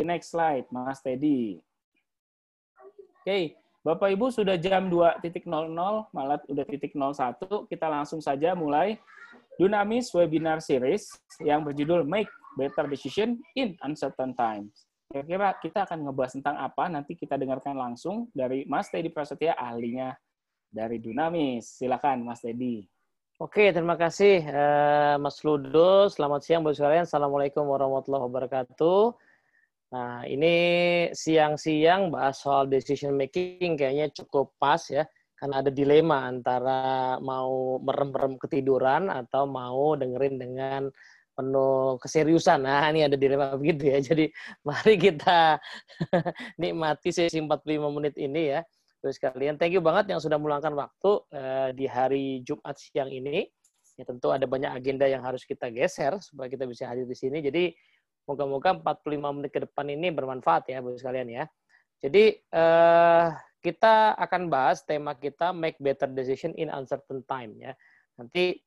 next slide, Mas Teddy. Oke. Bapak Ibu sudah jam 2.00, malah udah titik 01, kita langsung saja mulai Dunamis Webinar Series yang berjudul Make Better Decision in Uncertain Times. Kira-kira kita akan ngebahas tentang apa, nanti kita dengarkan langsung dari Mas Teddy Prasetya, ahlinya dari Dunamis. Silakan Mas Teddy. Oke, terima kasih uh, Mas Ludo. Selamat siang buat sekalian. Assalamualaikum warahmatullahi wabarakatuh. Nah, ini siang-siang bahas soal decision making kayaknya cukup pas ya, karena ada dilema antara mau merem-merem ketiduran atau mau dengerin dengan penuh keseriusan. Nah, ini ada dilema begitu ya. Jadi, mari kita nikmati sesi 45 menit ini ya. Terus kalian, thank you banget yang sudah meluangkan waktu uh, di hari Jumat siang ini. Ya, tentu ada banyak agenda yang harus kita geser supaya kita bisa hadir di sini. Jadi, Moga-moga 45 menit ke depan ini bermanfaat ya buat sekalian ya. Jadi eh, kita akan bahas tema kita make better decision in uncertain time ya. Nanti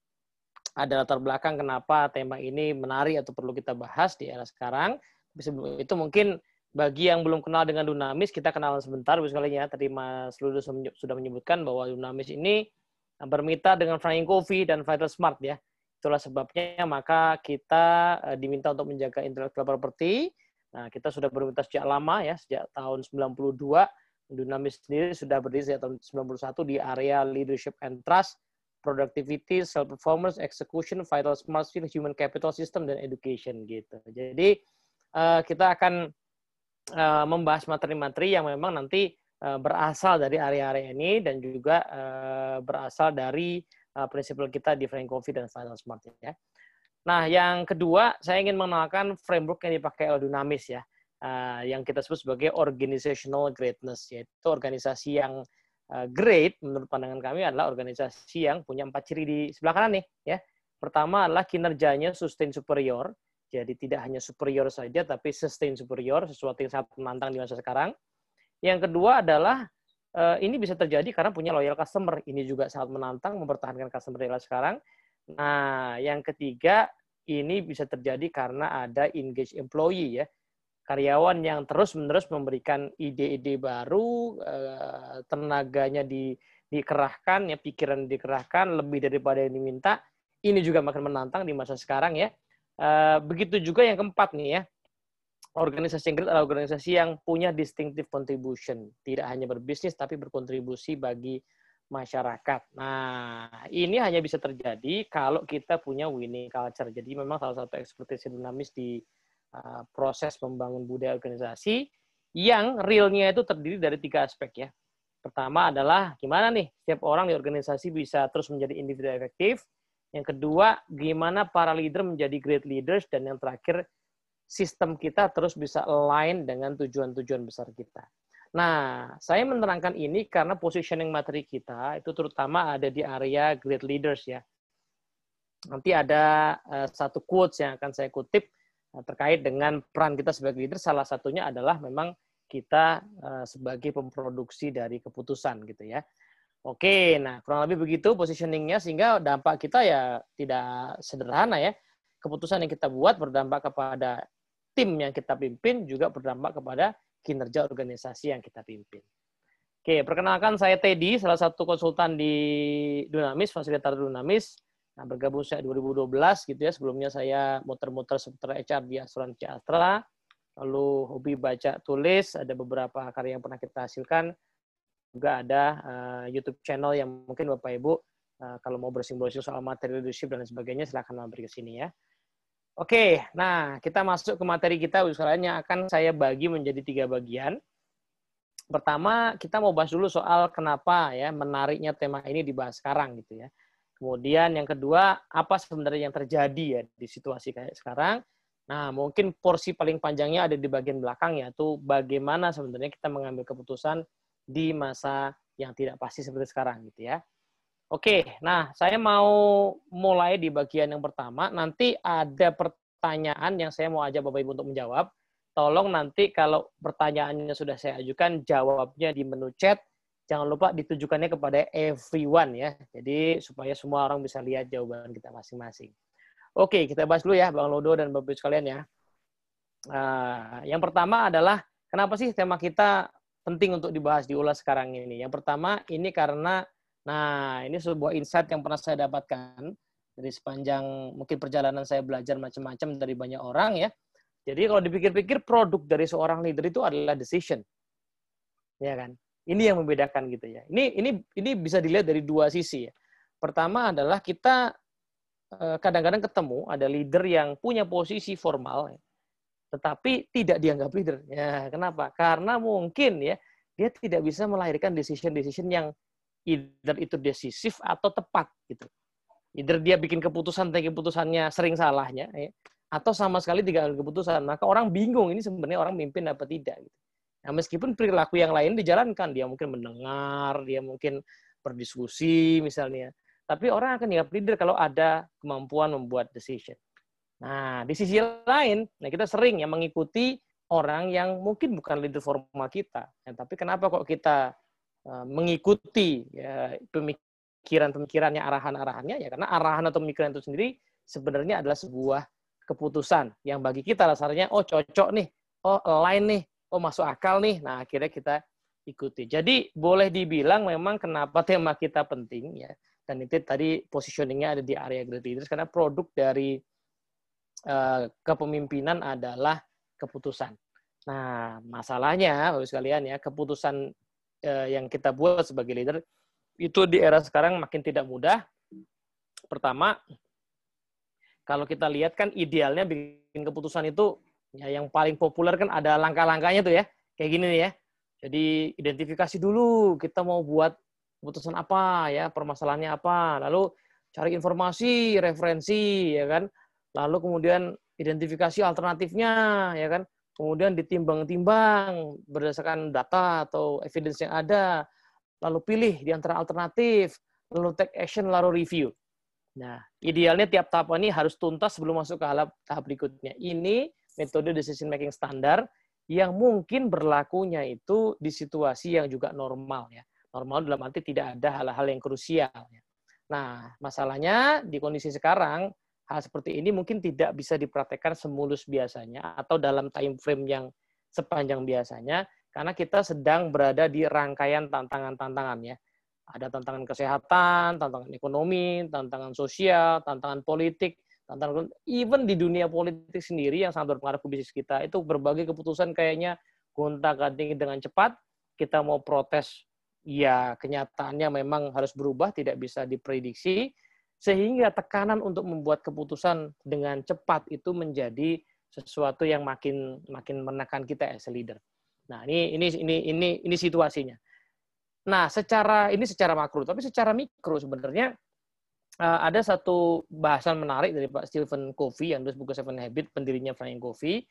ada latar belakang kenapa tema ini menarik atau perlu kita bahas di era sekarang. Itu mungkin bagi yang belum kenal dengan Dunamis, kita kenalan sebentar, Bu sekalian ya. Tadi Mas Ludo sudah menyebutkan bahwa Dunamis ini bermitra dengan Flying Coffee dan Vital Smart ya. Itulah sebabnya maka kita uh, diminta untuk menjaga intellectual property. Nah, kita sudah bermitra sejak lama ya, sejak tahun 92. Dunamis sendiri sudah berdiri sejak tahun 91 di area leadership and trust, productivity, self performance, execution, vital smart skill, human capital system dan education gitu. Jadi uh, kita akan uh, membahas materi-materi yang memang nanti berasal dari area-area ini dan juga berasal dari uh, prinsipal kita di Frank Coffee dan Final Smart ya. Nah, yang kedua, saya ingin mengenalkan framework yang dipakai oleh Dunamis ya, uh, yang kita sebut sebagai organizational greatness, yaitu organisasi yang uh, great menurut pandangan kami adalah organisasi yang punya empat ciri di sebelah kanan nih ya. Pertama adalah kinerjanya sustain superior, jadi tidak hanya superior saja, tapi sustain superior, sesuatu yang sangat menantang di masa sekarang. Yang kedua adalah uh, ini bisa terjadi karena punya loyal customer. Ini juga sangat menantang mempertahankan customer loyal sekarang. Nah, yang ketiga ini bisa terjadi karena ada engage employee ya. Karyawan yang terus-menerus memberikan ide-ide baru, uh, tenaganya di, dikerahkan, ya pikiran dikerahkan lebih daripada yang diminta. Ini juga makin menantang di masa sekarang ya. Uh, begitu juga yang keempat nih ya organisasi yang great adalah organisasi yang punya distinctive contribution. Tidak hanya berbisnis, tapi berkontribusi bagi masyarakat. Nah, ini hanya bisa terjadi kalau kita punya winning culture. Jadi memang salah satu ekspertise dinamis di uh, proses membangun budaya organisasi yang realnya itu terdiri dari tiga aspek ya. Pertama adalah gimana nih setiap orang di organisasi bisa terus menjadi individu efektif. Yang kedua, gimana para leader menjadi great leaders. Dan yang terakhir, sistem kita terus bisa align dengan tujuan-tujuan besar kita. Nah, saya menerangkan ini karena positioning materi kita itu terutama ada di area great leaders ya. Nanti ada uh, satu quotes yang akan saya kutip uh, terkait dengan peran kita sebagai leader. Salah satunya adalah memang kita uh, sebagai pemproduksi dari keputusan gitu ya. Oke, nah kurang lebih begitu positioningnya sehingga dampak kita ya tidak sederhana ya. Keputusan yang kita buat berdampak kepada tim yang kita pimpin juga berdampak kepada kinerja organisasi yang kita pimpin. Oke, perkenalkan saya Teddy, salah satu konsultan di Dunamis, fasilitator Dunamis. Nah, bergabung sejak 2012 gitu ya. Sebelumnya saya muter-muter seputar HR di Asuransi Astra. Lalu hobi baca tulis, ada beberapa karya yang pernah kita hasilkan. Juga ada uh, YouTube channel yang mungkin Bapak Ibu uh, kalau mau bersing-bersing soal materi leadership dan sebagainya silahkan mampir ke sini ya. Oke, nah kita masuk ke materi kita, yang akan saya bagi menjadi tiga bagian. Pertama, kita mau bahas dulu soal kenapa ya menariknya tema ini dibahas sekarang gitu ya. Kemudian yang kedua, apa sebenarnya yang terjadi ya di situasi kayak sekarang. Nah, mungkin porsi paling panjangnya ada di bagian belakang yaitu bagaimana sebenarnya kita mengambil keputusan di masa yang tidak pasti seperti sekarang gitu ya. Oke, nah saya mau mulai di bagian yang pertama. Nanti ada pertanyaan yang saya mau ajak Bapak Ibu untuk menjawab. Tolong nanti kalau pertanyaannya sudah saya ajukan, jawabnya di menu chat. Jangan lupa ditujukannya kepada everyone ya. Jadi supaya semua orang bisa lihat jawaban kita masing-masing. Oke, kita bahas dulu ya Bang Lodo dan Bapak Ibu sekalian ya. Nah, yang pertama adalah kenapa sih tema kita penting untuk dibahas diulas sekarang ini? Yang pertama ini karena nah ini sebuah insight yang pernah saya dapatkan dari sepanjang mungkin perjalanan saya belajar macam-macam dari banyak orang ya. Jadi kalau dipikir-pikir produk dari seorang leader itu adalah decision. Ya kan? Ini yang membedakan gitu ya. Ini ini ini bisa dilihat dari dua sisi ya. Pertama adalah kita eh, kadang-kadang ketemu ada leader yang punya posisi formal ya tetapi tidak dianggap leader. Ya, kenapa? Karena mungkin ya dia tidak bisa melahirkan decision-decision yang either itu decisif atau tepat gitu. Either dia bikin keputusan tapi keputusannya sering salahnya ya, atau sama sekali tidak ada keputusan. Maka orang bingung ini sebenarnya orang mimpin apa tidak gitu. Nah, meskipun perilaku yang lain dijalankan, dia mungkin mendengar, dia mungkin berdiskusi misalnya. Tapi orang akan dianggap leader kalau ada kemampuan membuat decision. Nah, di sisi lain, nah kita sering ya mengikuti orang yang mungkin bukan leader formal kita. Ya, tapi kenapa kok kita mengikuti ya, pemikiran-pemikirannya, arahan-arahannya? Ya karena arahan atau pemikiran itu sendiri sebenarnya adalah sebuah keputusan yang bagi kita rasanya, oh cocok nih, oh lain nih, oh masuk akal nih. Nah, akhirnya kita ikuti. Jadi boleh dibilang memang kenapa tema kita penting ya. Dan itu tadi positioningnya ada di area great leaders karena produk dari Eh, kepemimpinan adalah keputusan. Nah, masalahnya, Bapak sekalian ya, keputusan eh, yang kita buat sebagai leader itu di era sekarang makin tidak mudah. Pertama, kalau kita lihat kan idealnya bikin keputusan itu ya yang paling populer kan ada langkah-langkahnya tuh ya. Kayak gini nih ya. Jadi identifikasi dulu kita mau buat keputusan apa ya, permasalahannya apa. Lalu cari informasi, referensi ya kan lalu kemudian identifikasi alternatifnya, ya kan? Kemudian ditimbang-timbang berdasarkan data atau evidence yang ada, lalu pilih di antara alternatif, lalu take action, lalu review. Nah, idealnya tiap tahap ini harus tuntas sebelum masuk ke tahap berikutnya. Ini metode decision making standar yang mungkin berlakunya itu di situasi yang juga normal ya. Normal dalam arti tidak ada hal-hal yang krusial. Ya. Nah, masalahnya di kondisi sekarang hal seperti ini mungkin tidak bisa dipraktekkan semulus biasanya atau dalam time frame yang sepanjang biasanya karena kita sedang berada di rangkaian tantangan-tantangan ya. Ada tantangan kesehatan, tantangan ekonomi, tantangan sosial, tantangan politik, tantangan even di dunia politik sendiri yang sangat berpengaruh ke bisnis kita itu berbagai keputusan kayaknya gonta-ganti dengan cepat. Kita mau protes ya kenyataannya memang harus berubah, tidak bisa diprediksi sehingga tekanan untuk membuat keputusan dengan cepat itu menjadi sesuatu yang makin makin menekan kita as a leader. Nah, ini ini ini ini ini situasinya. Nah, secara ini secara makro, tapi secara mikro sebenarnya uh, ada satu bahasan menarik dari Pak Stephen Covey yang nulis buku Seven Habits, pendirinya Flying Covey.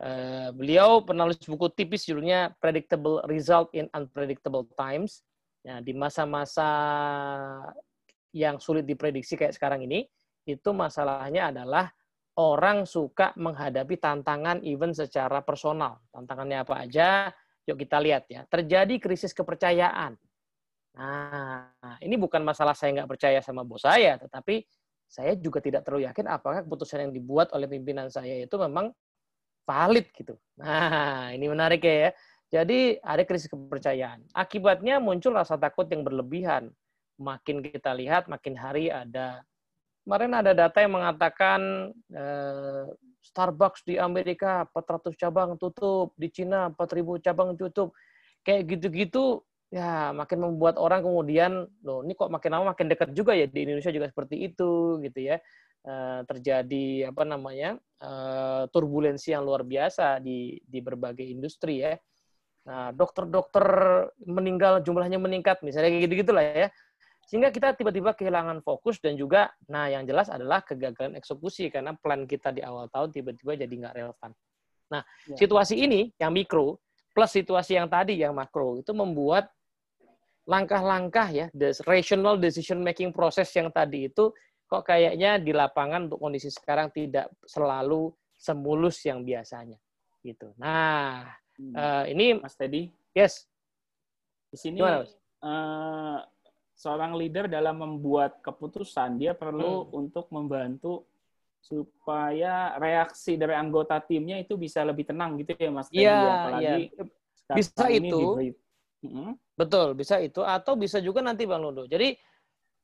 Uh, beliau penulis buku tipis judulnya Predictable Result in Unpredictable Times. Nah, di masa-masa yang sulit diprediksi kayak sekarang ini, itu masalahnya adalah orang suka menghadapi tantangan even secara personal. Tantangannya apa aja? Yuk kita lihat ya. Terjadi krisis kepercayaan. Nah, ini bukan masalah saya nggak percaya sama bos saya, tetapi saya juga tidak terlalu yakin apakah keputusan yang dibuat oleh pimpinan saya itu memang valid gitu. Nah, ini menarik ya. Jadi ada krisis kepercayaan. Akibatnya muncul rasa takut yang berlebihan makin kita lihat makin hari ada kemarin ada data yang mengatakan eh, Starbucks di Amerika 400 cabang tutup, di Cina 4000 cabang tutup. Kayak gitu-gitu ya makin membuat orang kemudian loh ini kok makin lama makin dekat juga ya di Indonesia juga seperti itu gitu ya. Eh, terjadi apa namanya? Eh, turbulensi yang luar biasa di di berbagai industri ya. Nah, dokter-dokter meninggal jumlahnya meningkat misalnya kayak gitu-gitulah ya sehingga kita tiba-tiba kehilangan fokus dan juga, nah yang jelas adalah kegagalan eksekusi karena plan kita di awal tahun tiba-tiba jadi nggak relevan. Nah, ya. situasi ini yang mikro plus situasi yang tadi yang makro itu membuat langkah-langkah ya, the rational decision making process yang tadi itu kok kayaknya di lapangan untuk kondisi sekarang tidak selalu semulus yang biasanya gitu. Nah, hmm. uh, ini Mas Teddy. Yes. Di sini Gimana, Mas? Uh, seorang leader dalam membuat keputusan dia perlu hmm. untuk membantu supaya reaksi dari anggota timnya itu bisa lebih tenang gitu ya Mas. Iya, apalagi iya. Bisa itu. Mm-mm. Betul, bisa itu atau bisa juga nanti Bang Ludo. Jadi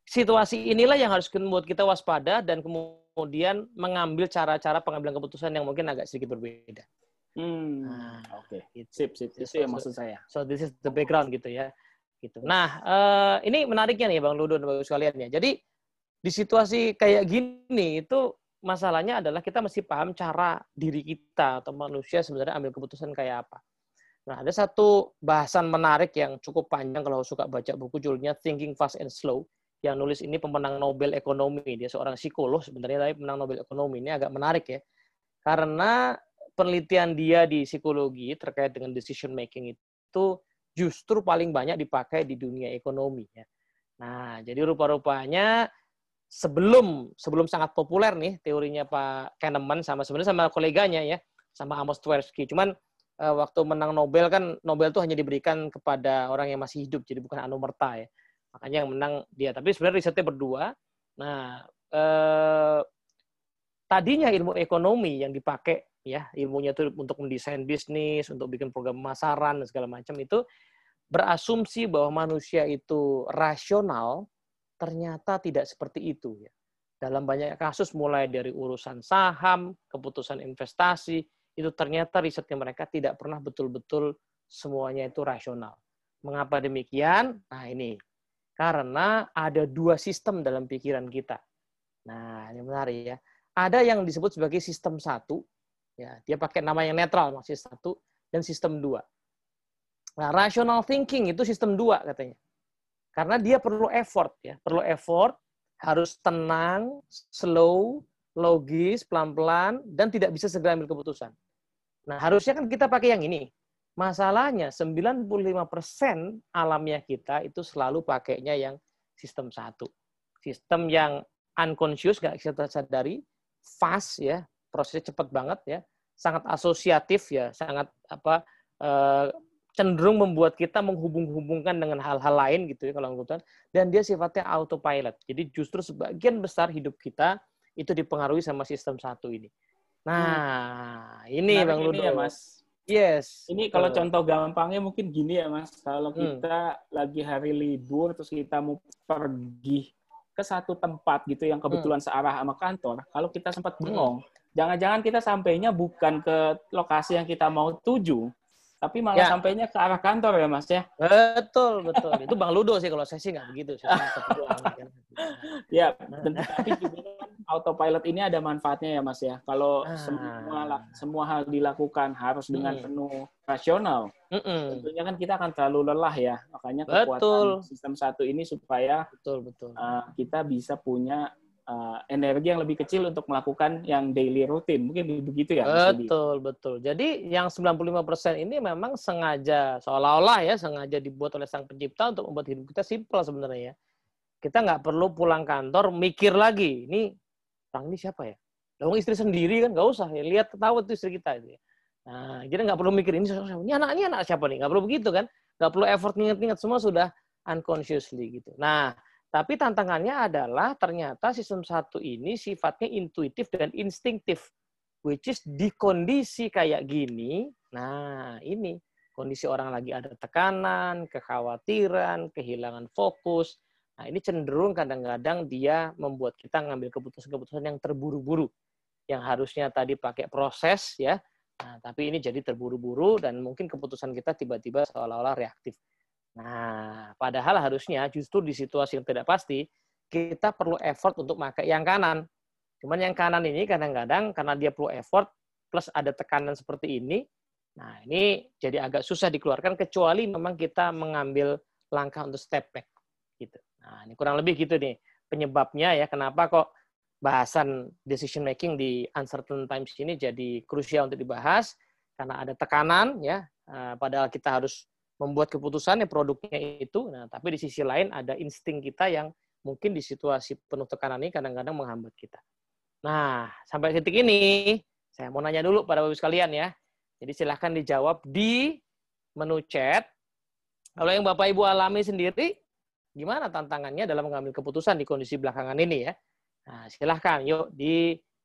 situasi inilah yang harus membuat kita waspada dan kemudian mengambil cara-cara pengambilan keputusan yang mungkin agak sedikit berbeda. Hmm, Nah, oke. gitu. Sip, sip. Itu yang maksud saya. So this is the background gitu ya. Gitu. Nah, eh, ini menariknya nih Bang Ludo dan Bapak sekalian ya. Jadi di situasi kayak gini itu masalahnya adalah kita mesti paham cara diri kita atau manusia sebenarnya ambil keputusan kayak apa. Nah, ada satu bahasan menarik yang cukup panjang kalau suka baca buku judulnya Thinking Fast and Slow. Yang nulis ini pemenang Nobel Ekonomi. Dia seorang psikolog sebenarnya, tapi pemenang Nobel Ekonomi. Ini agak menarik ya. Karena penelitian dia di psikologi terkait dengan decision making itu justru paling banyak dipakai di dunia ekonomi ya. Nah, jadi rupa-rupanya sebelum sebelum sangat populer nih teorinya Pak Kahneman sama sebenarnya sama koleganya ya, sama Amos Tversky. Cuman eh, waktu menang Nobel kan Nobel itu hanya diberikan kepada orang yang masih hidup, jadi bukan anumerta ya. Makanya yang menang dia. Tapi sebenarnya risetnya berdua. Nah, eh, tadinya ilmu ekonomi yang dipakai ya ilmunya itu untuk mendesain bisnis, untuk bikin program pemasaran dan segala macam itu berasumsi bahwa manusia itu rasional, ternyata tidak seperti itu ya. Dalam banyak kasus mulai dari urusan saham, keputusan investasi, itu ternyata risetnya mereka tidak pernah betul-betul semuanya itu rasional. Mengapa demikian? Nah ini, karena ada dua sistem dalam pikiran kita. Nah ini menarik ya. Ada yang disebut sebagai sistem satu, ya dia pakai nama yang netral, masih satu, dan sistem dua. Nah, rational thinking itu sistem dua katanya. Karena dia perlu effort ya, perlu effort, harus tenang, slow, logis, pelan-pelan, dan tidak bisa segera ambil keputusan. Nah, harusnya kan kita pakai yang ini. Masalahnya 95% alamnya kita itu selalu pakainya yang sistem satu. Sistem yang unconscious, nggak kita sadari, fast ya, prosesnya cepat banget ya, sangat asosiatif ya, sangat apa eh, cenderung membuat kita menghubung-hubungkan dengan hal-hal lain gitu ya kalau kebutuhan dan dia sifatnya autopilot. Jadi justru sebagian besar hidup kita itu dipengaruhi sama sistem satu ini. Nah, ini Menarik Bang ini Ludo. ya, Mas. Yes. Ini kalau betul. contoh gampangnya mungkin gini ya Mas, kalau Hmm. kita lagi hari libur terus kita mau pergi ke satu tempat gitu yang kebetulan Hmm. searah sama kantor, kalau kita sempat bengong, jangan-jangan kita sampainya bukan ke lokasi yang kita mau tuju, tapi malah Ya. sampainya ke arah kantor ya Mas ya. Betul, betul. Itu Bang Ludo sih kalau saya sih nggak begitu. Kan. Ya, dan tapi juga kan autopilot ini ada manfaatnya ya Mas ya. Kalau Ah. semua semua hal dilakukan harus dengan Hmm. penuh rasional, Mm-mm. tentunya kan kita akan terlalu lelah ya. Makanya Betul. kekuatan sistem satu ini supaya Betul, betul. uh, kita bisa punya uh, energi yang lebih kecil untuk melakukan yang daily rutin. Mungkin begitu ya? Betul, betul. Jadi yang 95% ini memang sengaja, seolah-olah ya, sengaja dibuat oleh sang pencipta untuk membuat hidup kita simpel sebenarnya ya. Kita nggak perlu pulang kantor mikir lagi, ini orang ini siapa ya? Lah istri sendiri kan nggak usah ya, lihat tahu itu istri kita itu ya. Nah, kita nggak perlu mikir ini siapa, ini anak ini anak siapa nih? Nggak perlu begitu kan? Nggak perlu effort nginget-nginget semua sudah unconsciously gitu. Nah, tapi tantangannya adalah ternyata sistem satu ini sifatnya intuitif dan instingtif which is di kondisi kayak gini, nah ini kondisi orang lagi ada tekanan, kekhawatiran, kehilangan fokus. Nah ini cenderung kadang-kadang dia membuat kita ngambil keputusan-keputusan yang terburu-buru, yang harusnya tadi pakai proses ya, nah, tapi ini jadi terburu-buru dan mungkin keputusan kita tiba-tiba seolah-olah reaktif. Nah, padahal harusnya justru di situasi yang tidak pasti kita perlu effort untuk pakai yang kanan. Cuman yang kanan ini kadang-kadang karena dia perlu effort plus ada tekanan seperti ini, nah ini jadi agak susah dikeluarkan kecuali memang kita mengambil langkah untuk step back gitu. Nah, ini kurang lebih gitu nih penyebabnya ya kenapa kok bahasan decision making di uncertain times ini jadi krusial untuk dibahas karena ada tekanan ya eh, padahal kita harus membuat keputusan ya produknya itu nah tapi di sisi lain ada insting kita yang mungkin di situasi penuh tekanan ini kadang-kadang menghambat kita. Nah, sampai titik ini, saya mau nanya dulu pada Bapak sekalian ya. Jadi silahkan dijawab di menu chat. Kalau yang Bapak Ibu alami sendiri, gimana tantangannya dalam mengambil keputusan di kondisi belakangan ini ya? Nah, silahkan yuk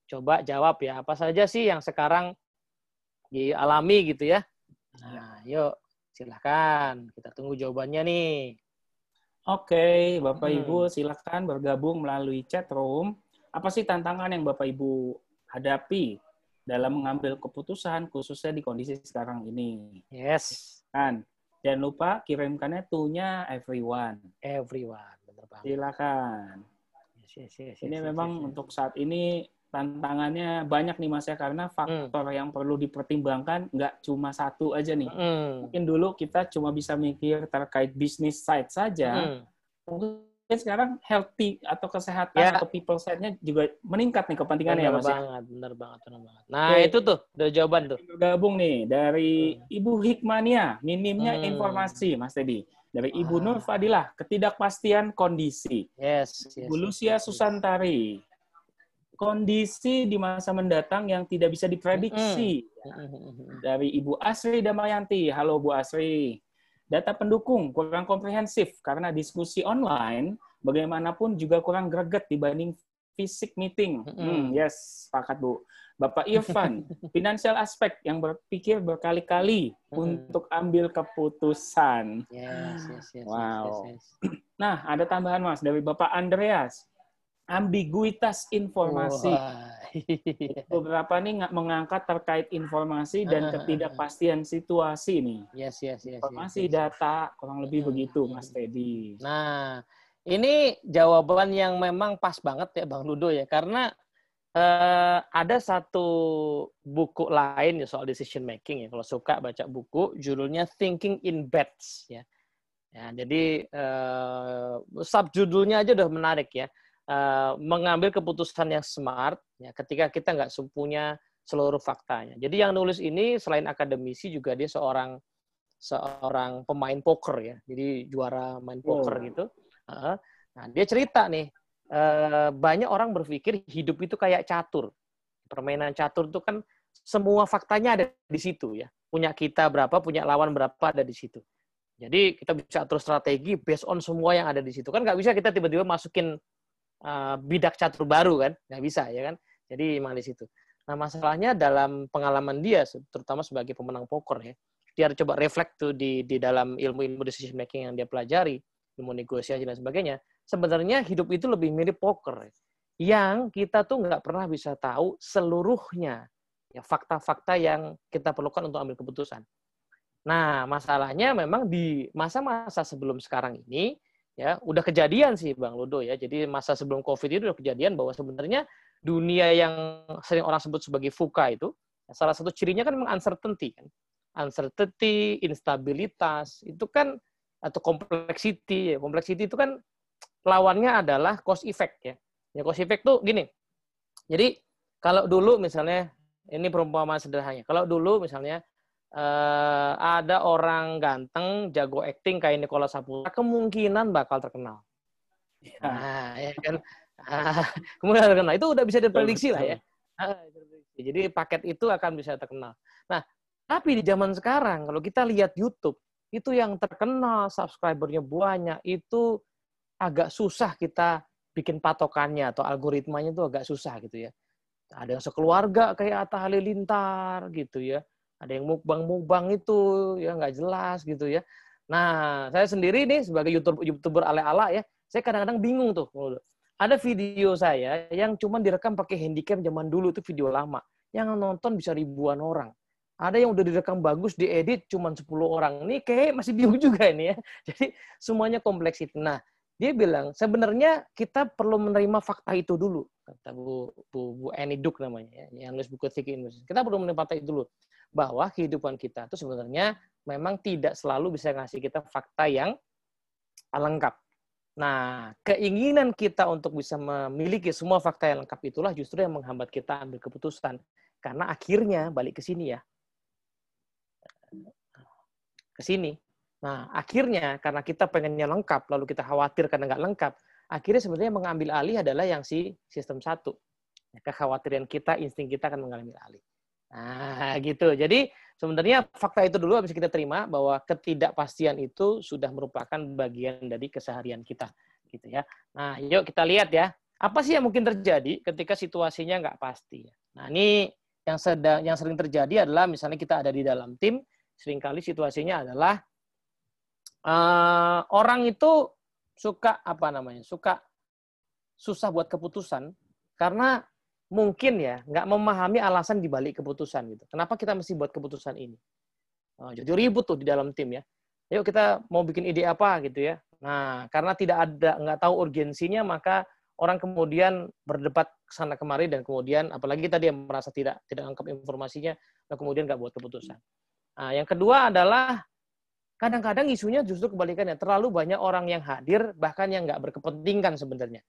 coba jawab ya. Apa saja sih yang sekarang dialami gitu ya? Nah, yuk silahkan kita tunggu jawabannya nih. Oke, Bapak hmm. Ibu silahkan bergabung melalui chat room. Apa sih tantangan yang Bapak Ibu hadapi dalam mengambil keputusan khususnya di kondisi sekarang ini? Yes. Kan. Jangan lupa kirimkannya to-nya everyone. Everyone, benar banget. Silakan. Yes, yes, yes, yes, ini yes, memang yes, yes. untuk saat ini tantangannya banyak nih Mas ya karena faktor hmm. yang perlu dipertimbangkan nggak cuma satu aja nih. Hmm. Mungkin dulu kita cuma bisa mikir terkait bisnis side saja. Hmm sekarang healthy atau kesehatan ya. atau people side-nya juga meningkat nih kepentingannya benar ya Mas. Ya? Banget, benar banget, benar banget. Nah, Oke. itu tuh udah jawaban tuh. Gabung nih dari hmm. Ibu Hikmania, minimnya hmm. informasi Mas Teddy. Dari Ibu ah. Nur Fadilah, ketidakpastian kondisi. Yes, yes Ibu Lucia yes, Susantari, kondisi di masa mendatang yang tidak bisa diprediksi. Hmm. Dari Ibu Asri Damayanti, halo Bu Asri. Data pendukung kurang komprehensif karena diskusi online bagaimanapun juga kurang greget dibanding fisik meeting. Hmm, yes, sepakat Bu. Bapak Irfan, financial aspek yang berpikir berkali-kali untuk ambil keputusan. Yes, yes, yes. Wow. Yes, yes. Nah, ada tambahan Mas dari Bapak Andreas ambiguitas informasi. Beberapa nih nggak mengangkat terkait informasi dan ketidakpastian situasi nih. Yes, yes, yes. Informasi yes, yes. data kurang lebih hmm. begitu, Mas Teddy. Nah, ini jawaban yang memang pas banget ya, Bang Ludo ya, karena uh, ada satu buku lain ya soal decision making ya. Kalau suka baca buku, judulnya Thinking in Bets ya. Ya, jadi uh, subjudulnya aja udah menarik ya uh, mengambil keputusan yang smart ya ketika kita nggak punya seluruh faktanya. Jadi yang nulis ini selain akademisi juga dia seorang seorang pemain poker ya. Jadi juara main poker oh. gitu. Uh, nah, dia cerita nih uh, banyak orang berpikir hidup itu kayak catur. Permainan catur itu kan semua faktanya ada di situ ya. Punya kita berapa, punya lawan berapa ada di situ. Jadi kita bisa atur strategi based on semua yang ada di situ. Kan nggak bisa kita tiba-tiba masukin uh, bidak catur baru kan nggak bisa ya kan jadi emang di situ nah masalahnya dalam pengalaman dia terutama sebagai pemenang poker ya dia coba reflect tuh di di dalam ilmu-ilmu decision making yang dia pelajari ilmu negosiasi dan sebagainya sebenarnya hidup itu lebih mirip poker ya. yang kita tuh nggak pernah bisa tahu seluruhnya ya fakta-fakta yang kita perlukan untuk ambil keputusan. Nah, masalahnya memang di masa-masa sebelum sekarang ini ya udah kejadian sih Bang Ludo ya. Jadi masa sebelum Covid itu udah kejadian bahwa sebenarnya dunia yang sering orang sebut sebagai VUCA itu salah satu cirinya kan uncertainty kan. Uncertainty, instabilitas itu kan atau complexity ya. Complexity itu kan lawannya adalah cost effect ya. Ya cost effect tuh gini. Jadi kalau dulu misalnya ini perumpamaan sederhananya. Kalau dulu misalnya uh, ada orang ganteng jago acting kayak Nicola Saputra kemungkinan bakal terkenal. Ya. Nah, ya kan. Ah, kemungkinan terkenal itu udah bisa diprediksi lah ya. Ah, jadi paket itu akan bisa terkenal. Nah, tapi di zaman sekarang kalau kita lihat YouTube itu yang terkenal subscribernya banyak itu agak susah kita bikin patokannya atau algoritmanya itu agak susah gitu ya. Ada yang sekeluarga kayak Atta Halilintar gitu ya ada yang mukbang-mukbang itu ya nggak jelas gitu ya. Nah, saya sendiri nih sebagai YouTuber, YouTuber ala-ala ya, saya kadang-kadang bingung tuh. Ada video saya yang cuma direkam pakai handycam zaman dulu itu video lama. Yang nonton bisa ribuan orang. Ada yang udah direkam bagus, diedit cuma 10 orang. Ini kayak masih bingung juga ini ya. Jadi semuanya kompleks itu. Nah, dia bilang sebenarnya kita perlu menerima fakta itu dulu kata Bu Bu, Bu Annie Duk namanya ya, yang nulis buku Thinking Kita perlu menerima fakta itu dulu bahwa kehidupan kita itu sebenarnya memang tidak selalu bisa ngasih kita fakta yang lengkap. Nah, keinginan kita untuk bisa memiliki semua fakta yang lengkap itulah justru yang menghambat kita ambil keputusan. Karena akhirnya balik ke sini ya. Ke sini. Nah, akhirnya karena kita pengennya lengkap, lalu kita khawatir karena nggak lengkap, akhirnya sebenarnya mengambil alih adalah yang si sistem satu. Kekhawatiran kita, insting kita akan mengalami alih. Nah, gitu. Jadi sebenarnya fakta itu dulu habis kita terima bahwa ketidakpastian itu sudah merupakan bagian dari keseharian kita, gitu ya. Nah, yuk kita lihat ya. apa sih yang mungkin terjadi ketika situasinya nggak pasti? Nah, ini yang sedang yang sering terjadi adalah misalnya kita ada di dalam tim, sering kali situasinya adalah uh, orang itu suka apa namanya? Suka susah buat keputusan karena mungkin ya nggak memahami alasan dibalik keputusan gitu. Kenapa kita mesti buat keputusan ini? Oh, jadi ribut tuh di dalam tim ya. Yuk kita mau bikin ide apa gitu ya. Nah, karena tidak ada nggak tahu urgensinya maka orang kemudian berdebat sana kemari dan kemudian apalagi tadi yang merasa tidak tidak angkap informasinya dan kemudian nggak buat keputusan. Nah, yang kedua adalah kadang-kadang isunya justru kebalikannya terlalu banyak orang yang hadir bahkan yang nggak berkepentingan sebenarnya.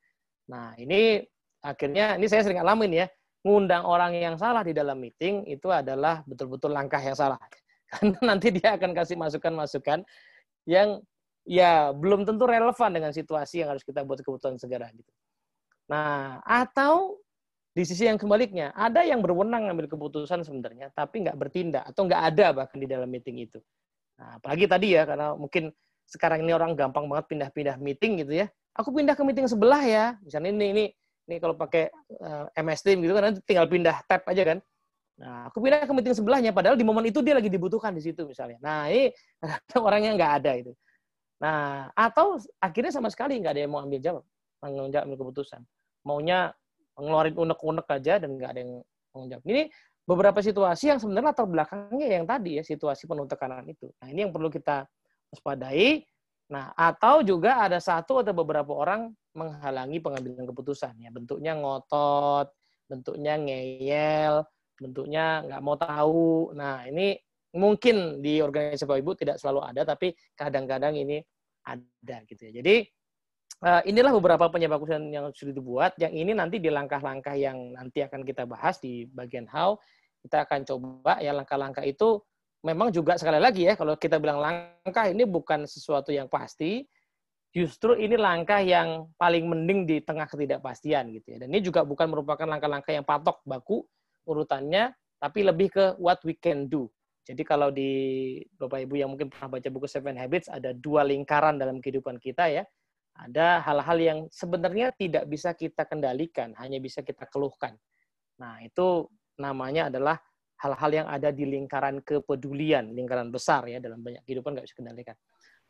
Nah ini akhirnya ini saya sering alamin ya ngundang orang yang salah di dalam meeting itu adalah betul-betul langkah yang salah karena nanti dia akan kasih masukan-masukan yang ya belum tentu relevan dengan situasi yang harus kita buat kebutuhan segera gitu. Nah, atau di sisi yang kebaliknya, ada yang berwenang ngambil keputusan sebenarnya, tapi nggak bertindak atau nggak ada bahkan di dalam meeting itu. Nah, apalagi tadi ya, karena mungkin sekarang ini orang gampang banget pindah-pindah meeting gitu ya. Aku pindah ke meeting sebelah ya. Misalnya ini ini ini kalau pakai uh, eh, MS Team gitu kan tinggal pindah tab aja kan. Nah, aku pindah ke meeting sebelahnya, padahal di momen itu dia lagi dibutuhkan di situ misalnya. Nah, ini orangnya nggak ada itu. Nah, atau akhirnya sama sekali nggak ada yang mau ambil jawab jawab ambil keputusan. Maunya ngeluarin unek-unek aja dan nggak ada yang tanggung jawab. Ini beberapa situasi yang sebenarnya latar belakangnya yang tadi ya situasi penuh tekanan itu. Nah ini yang perlu kita waspadai. Nah atau juga ada satu atau beberapa orang menghalangi pengambilan keputusan ya bentuknya ngotot, bentuknya ngeyel, bentuknya nggak mau tahu. Nah ini mungkin di organisasi Bapak Ibu tidak selalu ada, tapi kadang-kadang ini ada gitu ya. Jadi uh, inilah beberapa penyebab keputusan yang sudah dibuat. Yang ini nanti di langkah-langkah yang nanti akan kita bahas di bagian how, kita akan coba ya langkah-langkah itu memang juga sekali lagi ya kalau kita bilang langkah ini bukan sesuatu yang pasti, justru ini langkah yang paling mending di tengah ketidakpastian gitu ya. Dan ini juga bukan merupakan langkah-langkah yang patok baku urutannya, tapi lebih ke what we can do. Jadi kalau di Bapak Ibu yang mungkin pernah baca buku Seven Habits ada dua lingkaran dalam kehidupan kita ya ada hal-hal yang sebenarnya tidak bisa kita kendalikan, hanya bisa kita keluhkan. Nah, itu namanya adalah hal-hal yang ada di lingkaran kepedulian, lingkaran besar ya dalam banyak kehidupan nggak bisa kendalikan.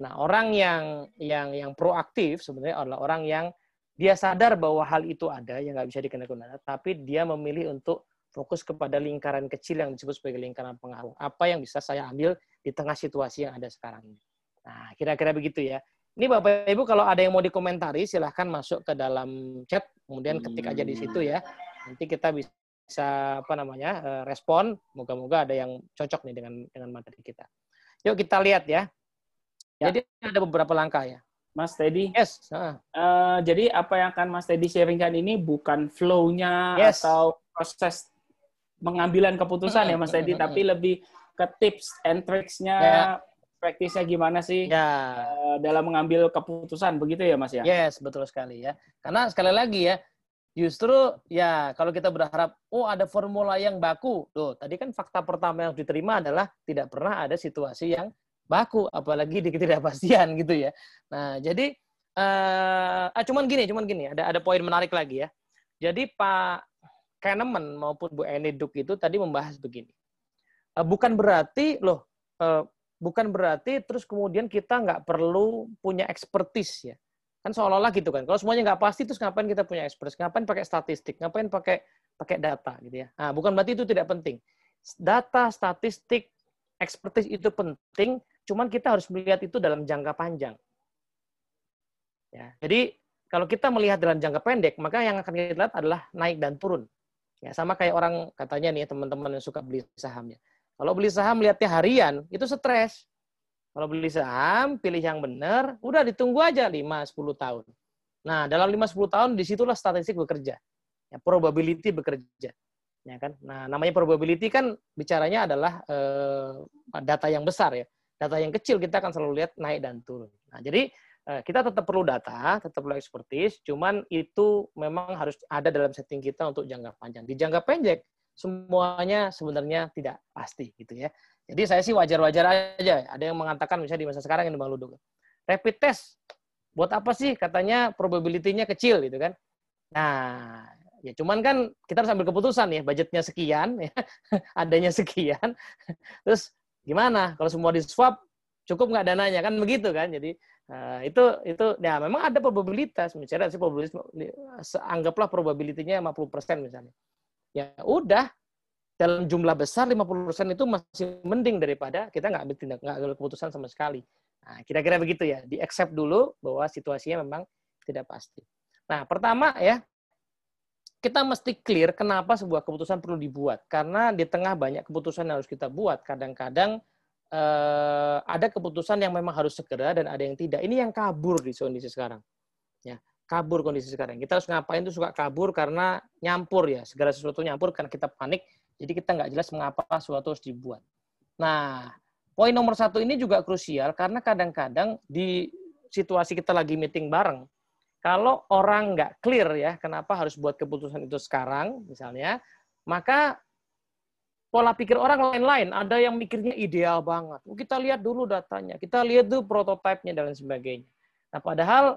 Nah, orang yang yang yang proaktif sebenarnya adalah orang yang dia sadar bahwa hal itu ada yang nggak bisa dikendalikan, tapi dia memilih untuk fokus kepada lingkaran kecil yang disebut sebagai lingkaran pengaruh. Apa yang bisa saya ambil di tengah situasi yang ada sekarang ini. Nah, kira-kira begitu ya. Ini Bapak Ibu kalau ada yang mau dikomentari silahkan masuk ke dalam chat, kemudian ketik aja di situ ya. Nanti kita bisa apa namanya eh, respon. Moga-moga ada yang cocok nih dengan dengan materi kita. Yuk kita lihat ya. Ya. Jadi ada beberapa langkah ya. Mas Teddy. Yes. Uh. Uh, jadi apa yang akan Mas Teddy sharingkan ini bukan flow-nya yes. atau proses pengambilan keputusan ya Mas Teddy, tapi lebih ke tips and tricks-nya ya praktisnya gimana sih ya. uh, dalam mengambil keputusan begitu ya Mas ya? Yes, betul sekali ya. Karena sekali lagi ya, justru ya kalau kita berharap oh ada formula yang baku. Tuh, tadi kan fakta pertama yang diterima adalah tidak pernah ada situasi yang baku apalagi di ketidakpastian gitu ya. Nah, jadi uh, ah, cuman gini, cuman gini, ada ada poin menarik lagi ya. Jadi Pak Kahneman maupun Bu Eni Duk itu tadi membahas begini. Uh, bukan berarti loh uh, bukan berarti terus kemudian kita nggak perlu punya expertise ya. Kan seolah-olah gitu kan. Kalau semuanya nggak pasti, terus ngapain kita punya expertise? Ngapain pakai statistik? Ngapain pakai pakai data gitu ya? Nah, bukan berarti itu tidak penting. Data, statistik, expertise itu penting, cuman kita harus melihat itu dalam jangka panjang. Ya, jadi kalau kita melihat dalam jangka pendek, maka yang akan kita lihat adalah naik dan turun. Ya, sama kayak orang katanya nih teman-teman yang suka beli sahamnya. Kalau beli saham lihatnya harian, itu stres. Kalau beli saham, pilih yang benar, udah ditunggu aja 5-10 tahun. Nah, dalam 5-10 tahun, di situlah statistik bekerja. Ya, probability bekerja. Ya kan? Nah, namanya probability kan bicaranya adalah eh, data yang besar ya. Data yang kecil kita akan selalu lihat naik dan turun. Nah, jadi eh, kita tetap perlu data, tetap perlu expertise, cuman itu memang harus ada dalam setting kita untuk jangka panjang. Di jangka pendek, semuanya sebenarnya tidak pasti gitu ya. Jadi saya sih wajar-wajar aja. Ada yang mengatakan misalnya di masa sekarang ini Bang Ludo. Rapid test buat apa sih? Katanya probability-nya kecil gitu kan. Nah, ya cuman kan kita harus ambil keputusan ya, budgetnya sekian, ya, adanya sekian, terus gimana? Kalau semua di swap, cukup nggak dananya kan begitu kan? Jadi uh, itu itu ya memang ada probabilitas, misalnya sih probabilitas anggaplah probabilitasnya 50% misalnya. Ya udah, dalam jumlah besar 50% itu masih mending daripada kita nggak ambil tindak nggak ambil keputusan sama sekali. Nah, kira-kira begitu ya. Di accept dulu bahwa situasinya memang tidak pasti. Nah, pertama ya, kita mesti clear kenapa sebuah keputusan perlu dibuat. Karena di tengah banyak keputusan yang harus kita buat, kadang-kadang eh, ada keputusan yang memang harus segera dan ada yang tidak. Ini yang kabur di kondisi sekarang. Ya, kabur kondisi sekarang. Kita harus ngapain tuh suka kabur karena nyampur ya. Segala sesuatu nyampur karena kita panik. Jadi kita nggak jelas mengapa sesuatu harus dibuat. Nah, Poin nomor satu ini juga krusial karena kadang-kadang di situasi kita lagi meeting bareng, kalau orang nggak clear ya kenapa harus buat keputusan itu sekarang misalnya, maka pola pikir orang lain-lain. Ada yang mikirnya ideal banget. Oh, kita lihat dulu datanya, kita lihat dulu prototipenya dan sebagainya. Nah, padahal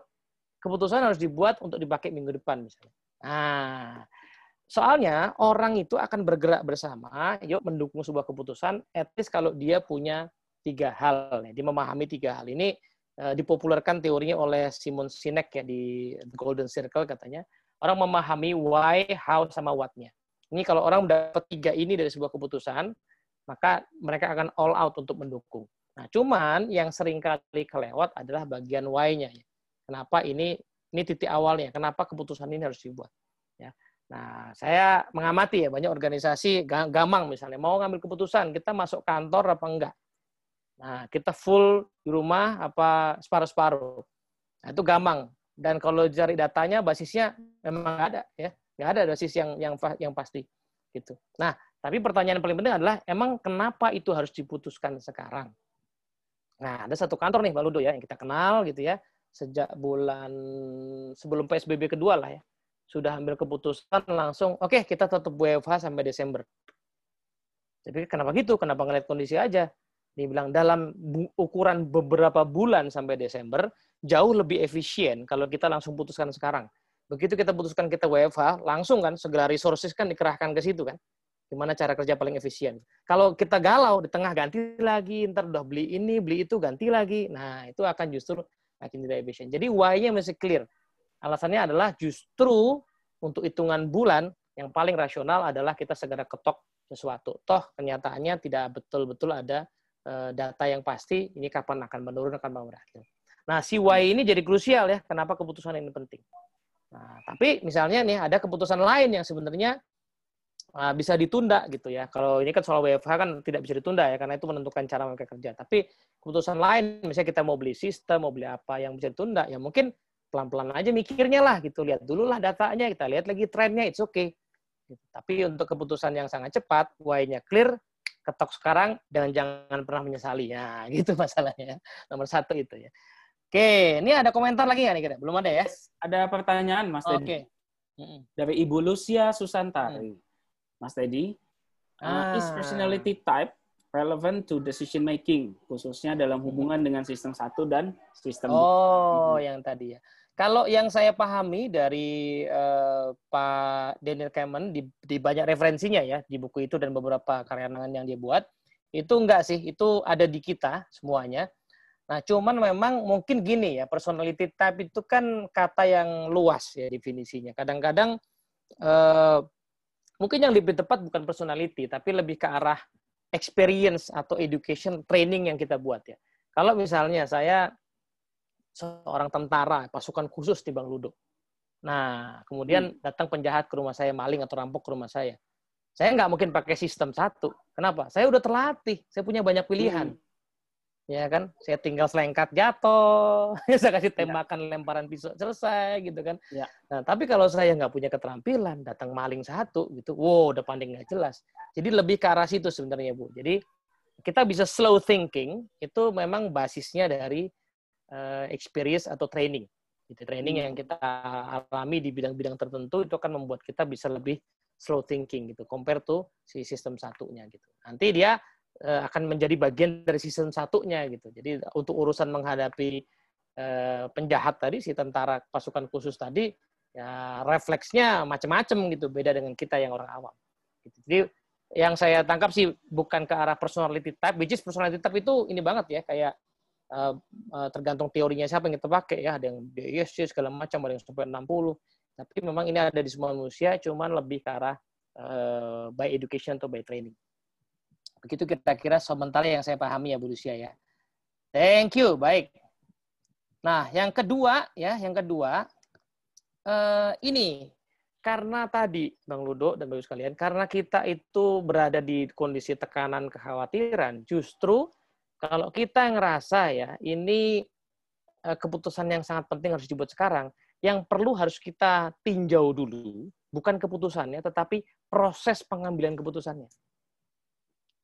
keputusan harus dibuat untuk dipakai minggu depan misalnya. Nah, Soalnya orang itu akan bergerak bersama, yuk mendukung sebuah keputusan, at least kalau dia punya tiga hal. Dia memahami tiga hal ini dipopulerkan teorinya oleh Simon Sinek ya di The Golden Circle katanya. Orang memahami why, how, sama what-nya. Ini kalau orang dapat tiga ini dari sebuah keputusan, maka mereka akan all out untuk mendukung. Nah, cuman yang sering kali kelewat adalah bagian why-nya. Ya. Kenapa ini ini titik awalnya? Kenapa keputusan ini harus dibuat? Ya. Nah, saya mengamati ya banyak organisasi gamang misalnya mau ngambil keputusan kita masuk kantor apa enggak. Nah, kita full di rumah apa separuh-separuh. Nah, itu gamang. Dan kalau cari datanya basisnya memang ada ya, nggak ada basis yang yang yang pasti gitu. Nah, tapi pertanyaan paling penting adalah emang kenapa itu harus diputuskan sekarang? Nah, ada satu kantor nih Pak Ludo ya yang kita kenal gitu ya sejak bulan sebelum PSBB kedua lah ya sudah ambil keputusan langsung, oke okay, kita tetap WFH sampai Desember. Tapi kenapa gitu? Kenapa ngeliat kondisi aja? Dia bilang dalam ukuran beberapa bulan sampai Desember, jauh lebih efisien kalau kita langsung putuskan sekarang. Begitu kita putuskan kita WFH, langsung kan segala resources kan dikerahkan ke situ kan. Gimana cara kerja paling efisien. Kalau kita galau, di tengah ganti lagi, ntar udah beli ini, beli itu, ganti lagi. Nah, itu akan justru makin tidak efisien. Jadi why-nya masih clear Alasannya adalah justru untuk hitungan bulan yang paling rasional adalah kita segera ketok sesuatu. Toh kenyataannya tidak betul-betul ada data yang pasti ini kapan akan menurun, akan berakhir. Nah, si Y ini jadi krusial ya, kenapa keputusan ini penting. Nah, tapi misalnya nih ada keputusan lain yang sebenarnya uh, bisa ditunda gitu ya. Kalau ini kan soal WFH kan tidak bisa ditunda ya, karena itu menentukan cara mereka kerja. Tapi keputusan lain, misalnya kita mau beli sistem, mau beli apa yang bisa ditunda, ya mungkin pelan-pelan aja mikirnya lah gitu lihat dulu lah datanya kita lihat lagi trennya it's okay tapi untuk keputusan yang sangat cepat why-nya clear ketok sekarang dan jangan pernah menyesali. Ya gitu masalahnya. Nomor satu itu ya. Oke ini ada komentar lagi nggak nih kira? Belum ada ya? Ada pertanyaan mas Teddy. Okay. dari ibu Lucia Susantari. Hmm. mas Teddy uh, ah. is personality type relevant to decision making khususnya dalam hubungan dengan sistem satu dan sistem Oh, yang tadi ya. Kalau yang saya pahami dari uh, Pak Daniel Kahneman di, di banyak referensinya ya di buku itu dan beberapa karya yang dia buat itu enggak sih itu ada di kita semuanya. Nah cuman memang mungkin gini ya personality type itu kan kata yang luas ya definisinya. Kadang-kadang uh, mungkin yang lebih tepat bukan personality tapi lebih ke arah experience atau education training yang kita buat ya. Kalau misalnya saya seorang tentara, pasukan khusus di Bang Ludo. Nah, kemudian hmm. datang penjahat ke rumah saya, maling atau rampok ke rumah saya. Saya nggak mungkin pakai sistem satu. Kenapa? Saya udah terlatih. Saya punya banyak pilihan. Hmm. Ya kan? Saya tinggal selengkat jatuh. saya kasih ya. tembakan ya. lemparan pisau selesai gitu kan. Ya. Nah, tapi kalau saya nggak punya keterampilan, datang maling satu gitu, wow, udah panding nggak jelas. Jadi lebih ke arah situ sebenarnya Bu. Jadi kita bisa slow thinking itu memang basisnya dari uh, experience atau training. Gitu. Training yang kita alami di bidang-bidang tertentu itu akan membuat kita bisa lebih slow thinking gitu, compare to si sistem satunya gitu. Nanti dia uh, akan menjadi bagian dari sistem satunya gitu. Jadi untuk urusan menghadapi uh, penjahat tadi si tentara pasukan khusus tadi ya refleksnya macam-macam gitu, beda dengan kita yang orang awam. Gitu. Jadi yang saya tangkap sih bukan ke arah personality type, which is personality type itu ini banget ya, kayak uh, uh, tergantung teorinya siapa yang kita pakai ya, ada yang DSC segala macam, ada yang sampai 60. Tapi memang ini ada di semua manusia, cuman lebih ke arah uh, by education atau by training. Begitu kira-kira sementara yang saya pahami ya Bu Lucia ya. Thank you, baik. Nah, yang kedua ya, yang kedua ini karena tadi Bang Ludo dan Bapak sekalian, karena kita itu berada di kondisi tekanan kekhawatiran, justru kalau kita ngerasa ya ini uh, keputusan yang sangat penting harus dibuat sekarang, yang perlu harus kita tinjau dulu bukan keputusannya, tetapi proses pengambilan keputusannya.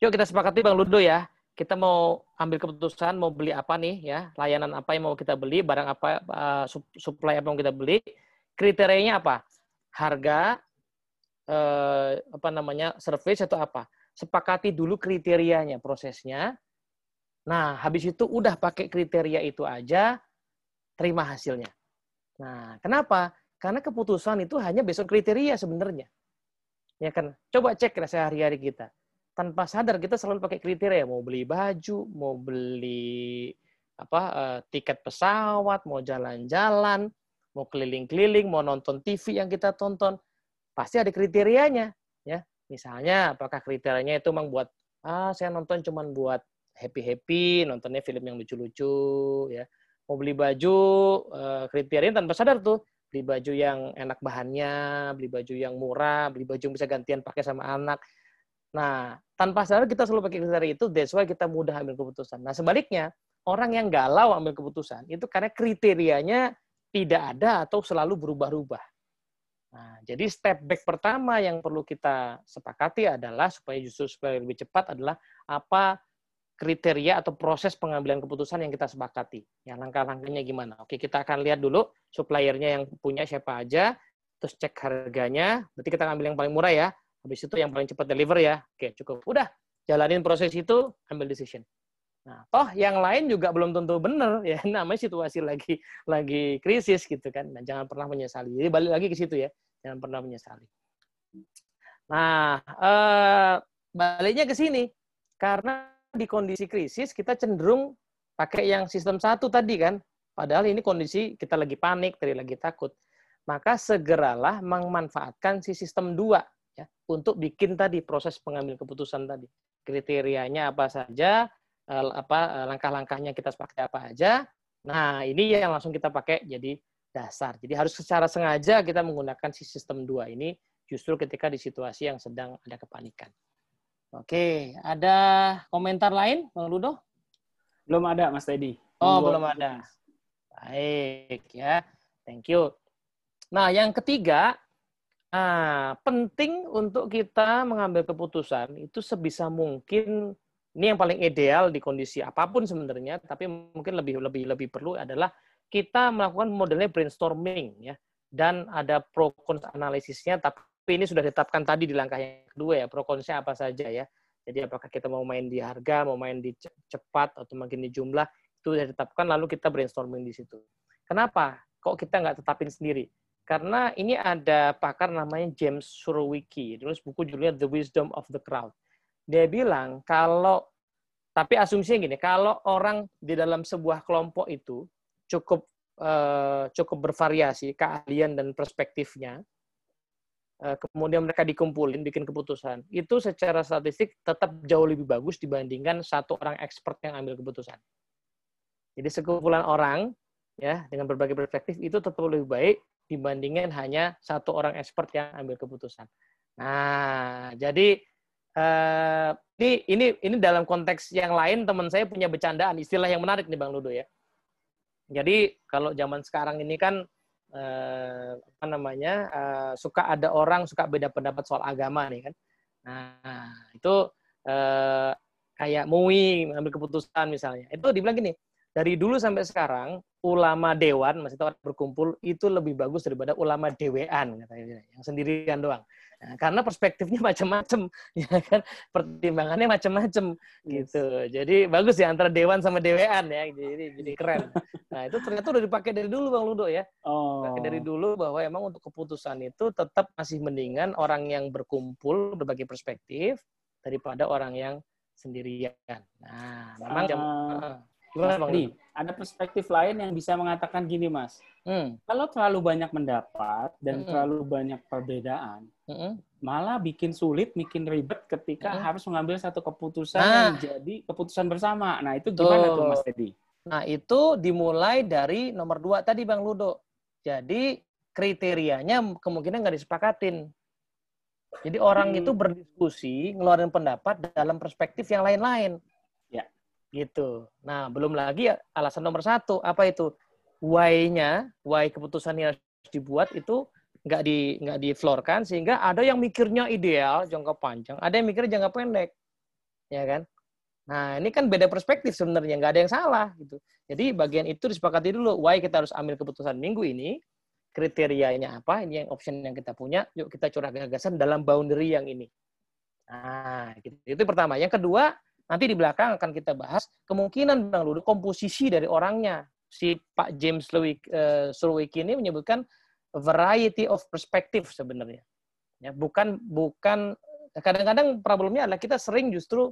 Yuk kita sepakati Bang Ludo ya, kita mau ambil keputusan mau beli apa nih ya, layanan apa yang mau kita beli, barang apa, uh, supply apa yang mau kita beli, kriterianya apa? Harga, eh, apa namanya, service atau apa? Sepakati dulu kriterianya, prosesnya. Nah, habis itu udah pakai kriteria itu aja, terima hasilnya. Nah, kenapa? Karena keputusan itu hanya besok kriteria sebenarnya. Ya kan? Coba cek sehari-hari kita. Tanpa sadar kita selalu pakai kriteria, mau beli baju, mau beli apa uh, tiket pesawat, mau jalan-jalan, mau keliling-keliling, mau nonton TV yang kita tonton, pasti ada kriterianya, ya. Misalnya, apakah kriterianya itu memang buat ah saya nonton cuman buat happy-happy, nontonnya film yang lucu-lucu, ya. Mau beli baju, eh, kriterianya tanpa sadar tuh, beli baju yang enak bahannya, beli baju yang murah, beli baju yang bisa gantian pakai sama anak. Nah, tanpa sadar kita selalu pakai kriteria itu, that's why kita mudah ambil keputusan. Nah, sebaliknya, orang yang galau ambil keputusan itu karena kriterianya tidak ada atau selalu berubah-ubah. Nah, jadi step back pertama yang perlu kita sepakati adalah supaya justru supaya lebih cepat adalah apa kriteria atau proses pengambilan keputusan yang kita sepakati. Ya, langkah-langkahnya gimana? Oke, kita akan lihat dulu suppliernya yang punya siapa aja, terus cek harganya. Berarti kita ambil yang paling murah ya. Habis itu yang paling cepat deliver ya. Oke, cukup. Udah, jalanin proses itu, ambil decision. Nah, toh yang lain juga belum tentu benar ya namanya situasi lagi lagi krisis gitu kan. Dan jangan pernah menyesali. Jadi balik lagi ke situ ya. Jangan pernah menyesali. Nah, eh, baliknya ke sini karena di kondisi krisis kita cenderung pakai yang sistem satu tadi kan. Padahal ini kondisi kita lagi panik, tadi lagi takut. Maka segeralah memanfaatkan si sistem dua ya untuk bikin tadi proses pengambil keputusan tadi. Kriterianya apa saja, Eh, apa eh, langkah-langkahnya kita pakai apa aja. Nah, ini yang langsung kita pakai jadi dasar. Jadi harus secara sengaja kita menggunakan si sistem dua ini justru ketika di situasi yang sedang ada kepanikan. Oke, ada komentar lain, Bang Ludo? Belum ada, Mas Teddy. Oh, belum ada. Baik ya, thank you. Nah, yang ketiga, ah, penting untuk kita mengambil keputusan itu sebisa mungkin ini yang paling ideal di kondisi apa pun sebenarnya, tapi mungkin lebih lebih lebih perlu adalah kita melakukan modelnya brainstorming ya dan ada pro cons analisisnya tapi ini sudah ditetapkan tadi di langkah yang kedua ya pro consnya apa saja ya. Jadi apakah kita mau main di harga mau main di cepat atau makin di jumlah itu sudah ditetapkan lalu kita brainstorming di situ. Kenapa kok kita nggak tetapin sendiri? Karena ini ada pakar namanya James Surowiecki nulis buku judulnya The Wisdom of the Crowd. Dia bilang kalau tapi asumsinya gini, kalau orang di dalam sebuah kelompok itu cukup eh, cukup bervariasi keahlian dan perspektifnya, kemudian mereka dikumpulin bikin keputusan, itu secara statistik tetap jauh lebih bagus dibandingkan satu orang expert yang ambil keputusan. Jadi sekumpulan orang ya dengan berbagai perspektif itu tetap lebih baik dibandingkan hanya satu orang expert yang ambil keputusan. Nah, jadi Uh, ini ini ini dalam konteks yang lain teman saya punya bercandaan istilah yang menarik nih Bang Ludo ya. Jadi kalau zaman sekarang ini kan uh, apa namanya uh, suka ada orang suka beda pendapat soal agama nih kan. Nah itu uh, kayak MUI mengambil keputusan misalnya. Itu dibilang gini, dari dulu sampai sekarang ulama dewan masih tahu berkumpul itu lebih bagus daripada ulama dewean katanya yang sendirian doang. Nah, karena perspektifnya macam-macam, ya kan, pertimbangannya macam-macam yes. gitu. Jadi bagus ya antara dewan sama dewean ya, jadi jadi keren. Nah itu ternyata udah dipakai dari dulu bang Ludo ya, oh. pakai dari dulu bahwa emang untuk keputusan itu tetap masih mendingan orang yang berkumpul berbagi perspektif daripada orang yang sendirian. Nah, memang jam, uh, gimana bang? Ada perspektif lain yang bisa mengatakan gini mas, hmm. kalau terlalu banyak mendapat dan hmm. terlalu banyak perbedaan, hmm. malah bikin sulit, bikin ribet ketika hmm. harus mengambil satu keputusan nah. yang jadi keputusan bersama. Nah itu gimana tuh, tuh mas Teddy? Nah itu dimulai dari nomor dua tadi bang Ludo. Jadi kriterianya kemungkinan nggak disepakatin. Jadi orang hmm. itu berdiskusi, ngeluarin pendapat dalam perspektif yang lain-lain. Ya. Gitu. Nah, belum lagi alasan nomor satu, apa itu? Why-nya, why keputusan yang harus dibuat itu nggak di nggak di floorkan sehingga ada yang mikirnya ideal jangka panjang, ada yang mikirnya jangka pendek, ya kan? Nah ini kan beda perspektif sebenarnya nggak ada yang salah gitu. Jadi bagian itu disepakati dulu, why kita harus ambil keputusan minggu ini, kriterianya apa, ini yang option yang kita punya, yuk kita curah gagasan dalam boundary yang ini. Nah, gitu. itu pertama. Yang kedua, nanti di belakang akan kita bahas kemungkinan Bang Ludo komposisi dari orangnya. Si Pak James Lewik, uh, ini menyebutkan variety of perspective sebenarnya. Ya, bukan bukan kadang-kadang problemnya adalah kita sering justru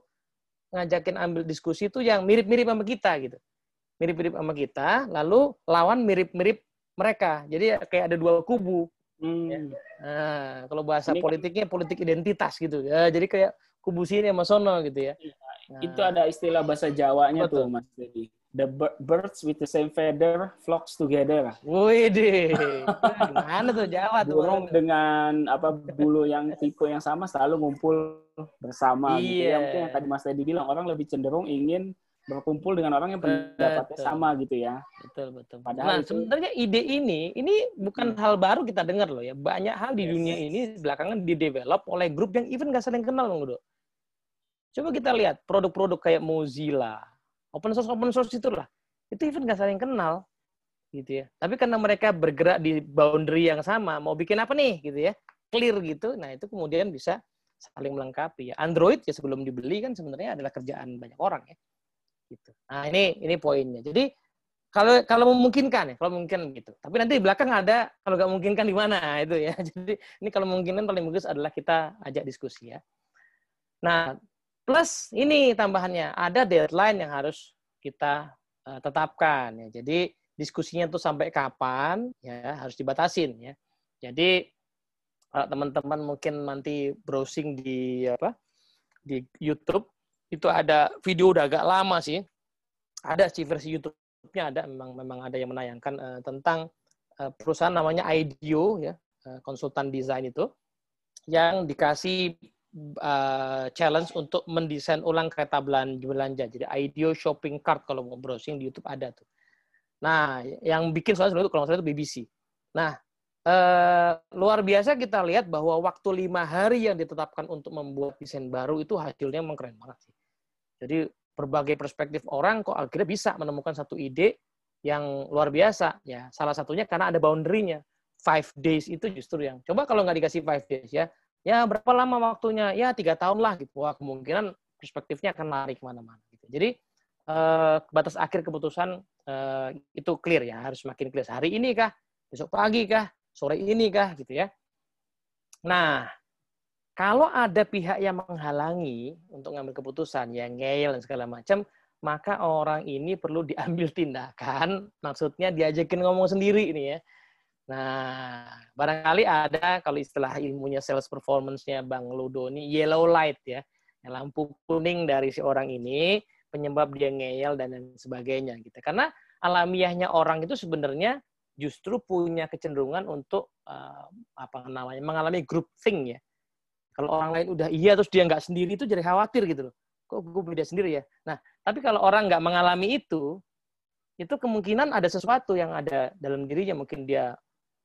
ngajakin ambil diskusi itu yang mirip-mirip sama kita gitu. Mirip-mirip sama kita, lalu lawan mirip-mirip mereka. Jadi kayak ada dua kubu. Hmm. Ya. Nah, kalau bahasa Ini politiknya politik identitas gitu. Ya, jadi kayak kubu sini sama sono gitu ya. Iya, nah. Itu ada istilah bahasa Jawanya Betul. tuh Mas Dedi. The birds with the same feather flocks together. Wih deh, gimana tuh Jawa tuh? Burung dengan apa bulu yang tipe yang sama selalu ngumpul bersama. Iya. Gitu ya. Mungkin yang tadi Mas Teddy bilang orang lebih cenderung ingin berkumpul dengan orang yang pendapatnya betul. sama gitu ya. Betul betul. Padahal nah, itu... sebenarnya ide ini ini bukan hmm. hal baru kita dengar loh ya. Banyak hal di yes. dunia ini belakangan di develop oleh grup yang even nggak saling kenal Bang Udo. Coba kita lihat produk-produk kayak Mozilla, open source open source itulah. Itu even nggak saling kenal gitu ya. Tapi karena mereka bergerak di boundary yang sama, mau bikin apa nih gitu ya. Clear gitu. Nah, itu kemudian bisa saling melengkapi ya. Android ya sebelum dibeli kan sebenarnya adalah kerjaan banyak orang ya gitu. Nah ini ini poinnya. Jadi kalau kalau memungkinkan ya, kalau mungkin gitu. Tapi nanti di belakang ada kalau nggak memungkinkan di mana itu ya. Jadi ini kalau memungkinkan paling bagus adalah kita ajak diskusi ya. Nah plus ini tambahannya ada deadline yang harus kita uh, tetapkan ya. Jadi diskusinya tuh sampai kapan ya harus dibatasin ya. Jadi kalau teman-teman mungkin nanti browsing di apa di YouTube itu ada video udah agak lama sih. Ada sih versi YouTube-nya ada memang memang ada yang menayangkan uh, tentang uh, perusahaan namanya IDEO ya, uh, konsultan desain itu yang dikasih uh, challenge untuk mendesain ulang kereta belanja. Jadi IDEO shopping cart kalau mau browsing di YouTube ada tuh. Nah, yang bikin soalnya itu kalau itu BBC. Nah, eh, luar biasa kita lihat bahwa waktu lima hari yang ditetapkan untuk membuat desain baru itu hasilnya memang keren banget sih. Jadi berbagai perspektif orang kok akhirnya bisa menemukan satu ide yang luar biasa. Ya, salah satunya karena ada boundary-nya. Five days itu justru yang coba kalau nggak dikasih five days ya, ya berapa lama waktunya? Ya tiga tahun lah gitu. Wah kemungkinan perspektifnya akan lari ke mana-mana. Gitu. Jadi eh, batas akhir keputusan eh, itu clear ya, harus semakin clear. Hari ini kah? Besok pagi kah? Sore ini kah? Gitu ya. Nah, kalau ada pihak yang menghalangi untuk mengambil keputusan, yang ngeyel dan segala macam, maka orang ini perlu diambil tindakan, maksudnya diajakin ngomong sendiri ini ya. Nah, barangkali ada kalau istilah ilmunya sales performance-nya Bang Ludo ini yellow light ya. Lampu kuning dari si orang ini penyebab dia ngeyel dan lain sebagainya gitu. Karena alamiahnya orang itu sebenarnya justru punya kecenderungan untuk uh, apa namanya mengalami group thing ya. Kalau orang lain udah iya terus dia nggak sendiri itu jadi khawatir gitu loh. Kok gue beda sendiri ya? Nah, tapi kalau orang nggak mengalami itu, itu kemungkinan ada sesuatu yang ada dalam dirinya mungkin dia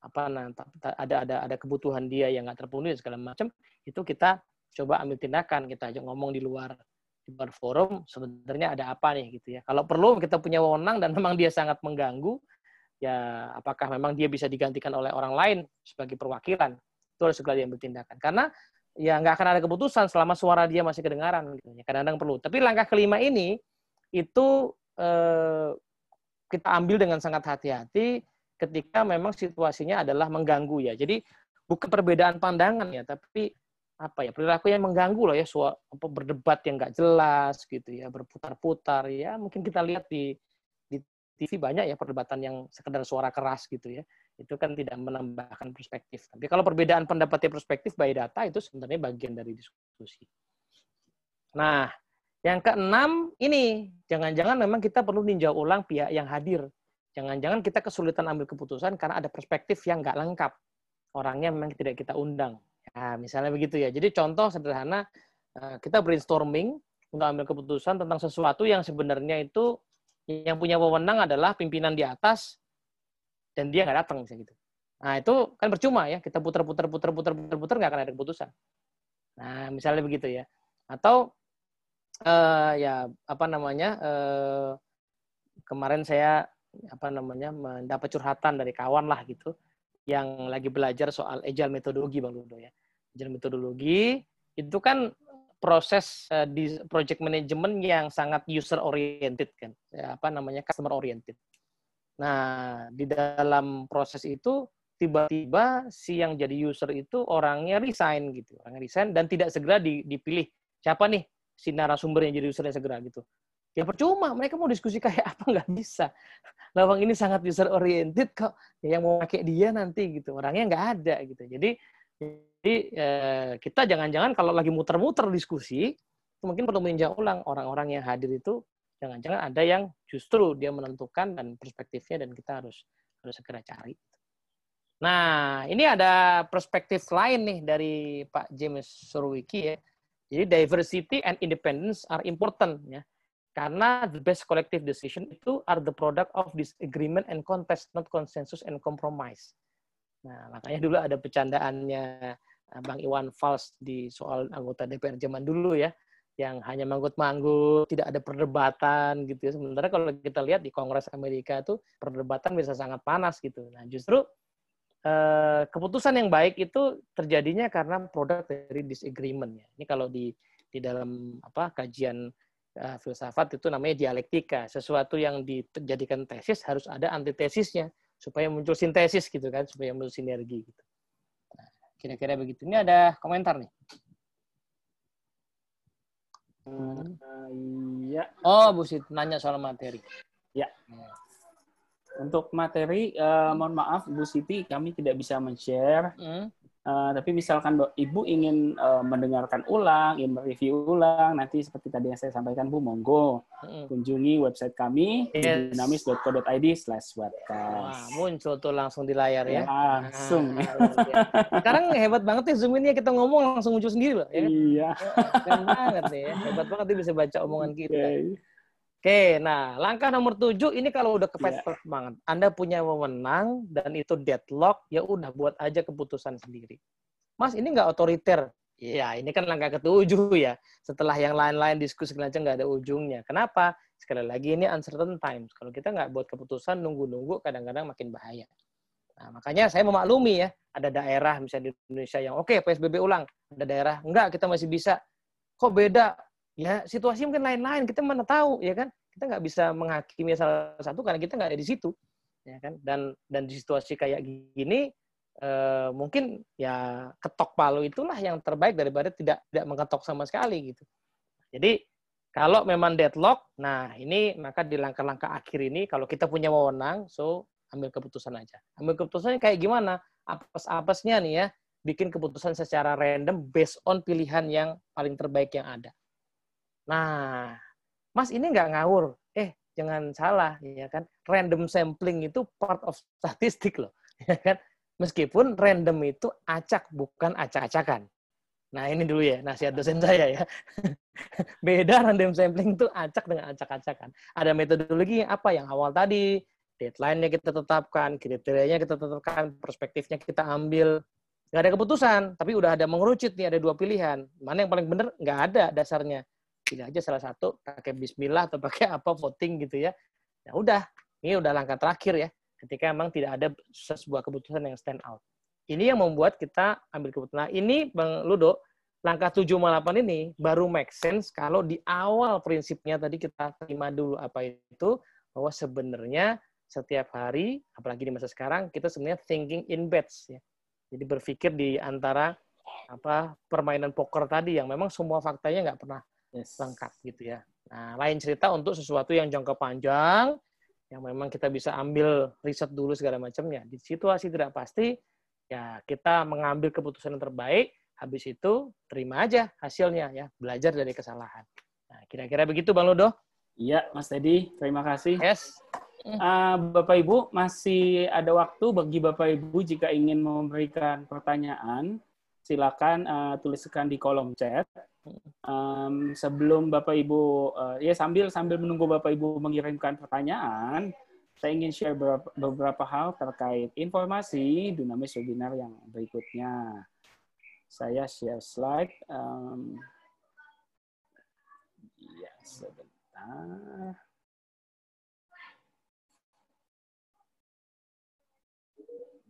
apa nah, ada ada ada kebutuhan dia yang nggak terpenuhi segala macam itu kita coba ambil tindakan kita aja ngomong di luar di luar forum sebenarnya ada apa nih gitu ya kalau perlu kita punya wewenang dan memang dia sangat mengganggu ya apakah memang dia bisa digantikan oleh orang lain sebagai perwakilan itu harus segera diambil tindakan. Karena ya nggak akan ada keputusan selama suara dia masih kedengaran. Gitu. Ya, kadang-kadang perlu. Tapi langkah kelima ini itu eh, kita ambil dengan sangat hati-hati ketika memang situasinya adalah mengganggu ya. Jadi bukan perbedaan pandangan ya, tapi apa ya perilaku yang mengganggu loh ya suara apa berdebat yang nggak jelas gitu ya berputar-putar ya mungkin kita lihat di di TV banyak ya perdebatan yang sekedar suara keras gitu ya. Itu kan tidak menambahkan perspektif. Tapi kalau perbedaan pendapatnya perspektif by data itu sebenarnya bagian dari diskusi. Nah yang keenam ini jangan-jangan memang kita perlu ninjau ulang pihak yang hadir jangan-jangan kita kesulitan ambil keputusan karena ada perspektif yang nggak lengkap orangnya memang tidak kita undang Nah, misalnya begitu ya. Jadi contoh sederhana, eh, kita brainstorming untuk ambil keputusan tentang sesuatu yang sebenarnya itu yang punya wewenang adalah pimpinan di atas dan dia nggak datang misalnya gitu. Nah itu kan percuma ya kita putar-putar putar-putar putar-putar nggak akan ada keputusan. Nah misalnya begitu ya. Atau uh, ya apa namanya uh, kemarin saya apa namanya mendapat curhatan dari kawan lah gitu yang lagi belajar soal agile metodologi Bang Ludo ya. Belajar metodologi itu kan proses uh, di project management yang sangat user oriented kan ya, apa namanya customer oriented nah di dalam proses itu tiba-tiba si yang jadi user itu orangnya resign gitu orangnya resign dan tidak segera dipilih. Siapa nih si narasumber yang jadi usernya segera gitu ya percuma. Mereka mau diskusi kayak apa? Nggak bisa. Lawang ini sangat user oriented kok. Yang mau pakai dia nanti gitu. Orangnya nggak ada gitu. Jadi jadi eh, kita jangan-jangan kalau lagi muter-muter diskusi, mungkin perlu meninjau ulang. Orang-orang yang hadir itu jangan-jangan ada yang justru dia menentukan dan perspektifnya dan kita harus harus segera cari. Nah, ini ada perspektif lain nih dari Pak James Surwiki ya. Jadi diversity and independence are important ya. Karena the best collective decision itu are the product of disagreement and contest, not consensus and compromise. Nah, makanya dulu ada bercandaannya Eh, Bang Iwan Fals di soal anggota DPR zaman dulu ya, yang hanya manggut-manggut, tidak ada perdebatan gitu ya. Sementara kalau kita lihat di Kongres Amerika itu perdebatan bisa sangat panas gitu. Nah justru eh, keputusan yang baik itu terjadinya karena produk dari disagreement. Ini kalau di di dalam apa kajian uh, filsafat itu namanya dialektika. Sesuatu yang dijadikan tesis harus ada antitesisnya supaya muncul sintesis gitu kan, supaya muncul sinergi gitu. Kira-kira begitu. Ini ada komentar nih. Hmm. iya. Oh, Bu Siti nanya soal materi. Ya. Untuk materi, uh, mohon maaf Bu Siti, kami tidak bisa men-share. Hmm. Uh, tapi misalkan Ibu ingin uh, mendengarkan ulang, ingin mereview ulang, nanti seperti tadi yang saya sampaikan Bu, monggo mm. kunjungi website kami yes. dinamis.co.id slash webcast. muncul tuh langsung di layar ya. Langsung. Nah, Sekarang hebat banget ya Zoom ini ya, kita ngomong langsung muncul sendiri loh. Ya? Iya. Keren banget nih ya. Hebat banget dia bisa baca omongan kita. Okay. Oke, nah langkah nomor tujuh ini kalau udah kepepet yeah. banget, Anda punya wewenang dan itu deadlock, ya udah buat aja keputusan sendiri. Mas ini nggak otoriter, ya ini kan langkah ketujuh ya. Setelah yang lain-lain diskusi aja nggak ada ujungnya. Kenapa? Sekali lagi ini uncertain times. Kalau kita nggak buat keputusan nunggu-nunggu, kadang-kadang makin bahaya. Nah, makanya saya memaklumi ya, ada daerah misalnya di Indonesia yang oke okay, PSBB ulang, ada daerah enggak kita masih bisa. Kok beda? Ya situasi mungkin lain-lain kita mana tahu ya kan? Kita nggak bisa menghakimi salah satu karena kita nggak ada di situ ya kan? Dan dan di situasi kayak gini eh, mungkin ya ketok palu itulah yang terbaik daripada tidak tidak mengetok sama sekali gitu. Jadi kalau memang deadlock nah ini maka di langkah-langkah akhir ini kalau kita punya wewenang so ambil keputusan aja. Ambil keputusannya kayak gimana? Apes-apesnya nih ya bikin keputusan secara random based on pilihan yang paling terbaik yang ada Nah, Mas ini nggak ngawur. Eh, jangan salah, ya kan? Random sampling itu part of statistik loh, ya kan? Meskipun random itu acak, bukan acak-acakan. Nah, ini dulu ya, nasihat dosen saya ya. Beda random sampling itu acak dengan acak-acakan. Ada metodologi apa? Yang awal tadi, deadline-nya kita tetapkan, kriterianya kita tetapkan, perspektifnya kita ambil. Nggak ada keputusan, tapi udah ada mengerucut nih, ada dua pilihan. Mana yang paling benar? Nggak ada dasarnya pilih aja salah satu pakai Bismillah atau pakai apa voting gitu ya ya udah ini udah langkah terakhir ya ketika emang tidak ada sebuah keputusan yang stand out Ini yang membuat kita ambil keputusan. Nah, ini Bang Ludo, langkah 758 ini baru make sense kalau di awal prinsipnya tadi kita terima dulu apa itu, bahwa sebenarnya setiap hari, apalagi di masa sekarang, kita sebenarnya thinking in bets. Ya. Jadi berpikir di antara apa permainan poker tadi yang memang semua faktanya nggak pernah yes. lengkap gitu ya. Nah, lain cerita untuk sesuatu yang jangka panjang, yang memang kita bisa ambil riset dulu segala macamnya. Di situasi tidak pasti, ya kita mengambil keputusan yang terbaik, habis itu terima aja hasilnya ya, belajar dari kesalahan. Nah, kira-kira begitu Bang Ludo? Iya, Mas Teddy, terima kasih. Yes. Uh, Bapak Ibu, masih ada waktu bagi Bapak Ibu jika ingin memberikan pertanyaan, silakan uh, tuliskan di kolom chat. Um, sebelum Bapak Ibu, uh, ya sambil sambil menunggu Bapak Ibu mengirimkan pertanyaan, saya ingin share beberapa, beberapa hal terkait informasi Dunamis webinar yang berikutnya. Saya share slide. Um, ya, sebentar.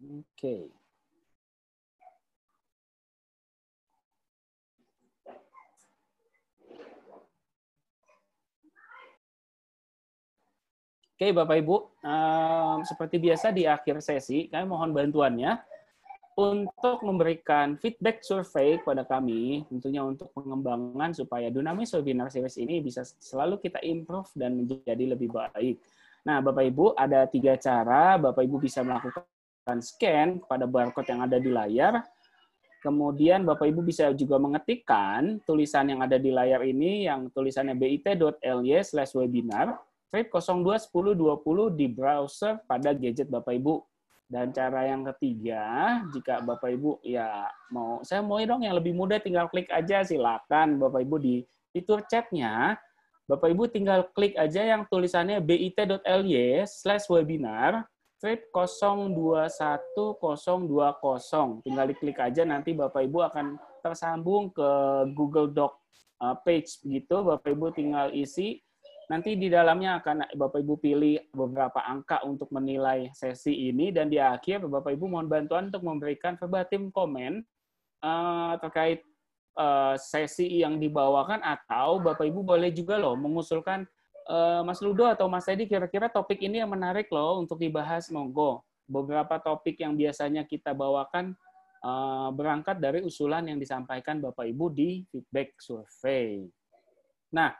Oke. Okay. Oke, Bapak Ibu, um, seperti biasa di akhir sesi, kami mohon bantuannya untuk memberikan feedback survei kepada kami, tentunya untuk pengembangan supaya Dunamis Webinar Series ini bisa selalu kita improve dan menjadi lebih baik. Nah, Bapak Ibu, ada tiga cara Bapak Ibu bisa melakukan scan kepada barcode yang ada di layar. Kemudian Bapak Ibu bisa juga mengetikkan tulisan yang ada di layar ini, yang tulisannya bit.ly slash webinar Trip 021020 di browser pada gadget Bapak Ibu. Dan cara yang ketiga, jika Bapak Ibu ya mau, saya mau dong yang lebih mudah tinggal klik aja silakan Bapak Ibu di fitur chatnya. Bapak Ibu tinggal klik aja yang tulisannya bit.ly slash webinar trip 021020. Tinggal diklik aja nanti Bapak Ibu akan tersambung ke Google Doc uh, page begitu. Bapak Ibu tinggal isi Nanti di dalamnya akan Bapak Ibu pilih beberapa angka untuk menilai sesi ini dan di akhir Bapak Ibu mohon bantuan untuk memberikan verbatim komen uh, terkait uh, sesi yang dibawakan atau Bapak Ibu boleh juga loh mengusulkan uh, Mas Ludo atau Mas Teddy kira-kira topik ini yang menarik loh untuk dibahas monggo. Beberapa topik yang biasanya kita bawakan uh, berangkat dari usulan yang disampaikan Bapak Ibu di feedback survei. Nah,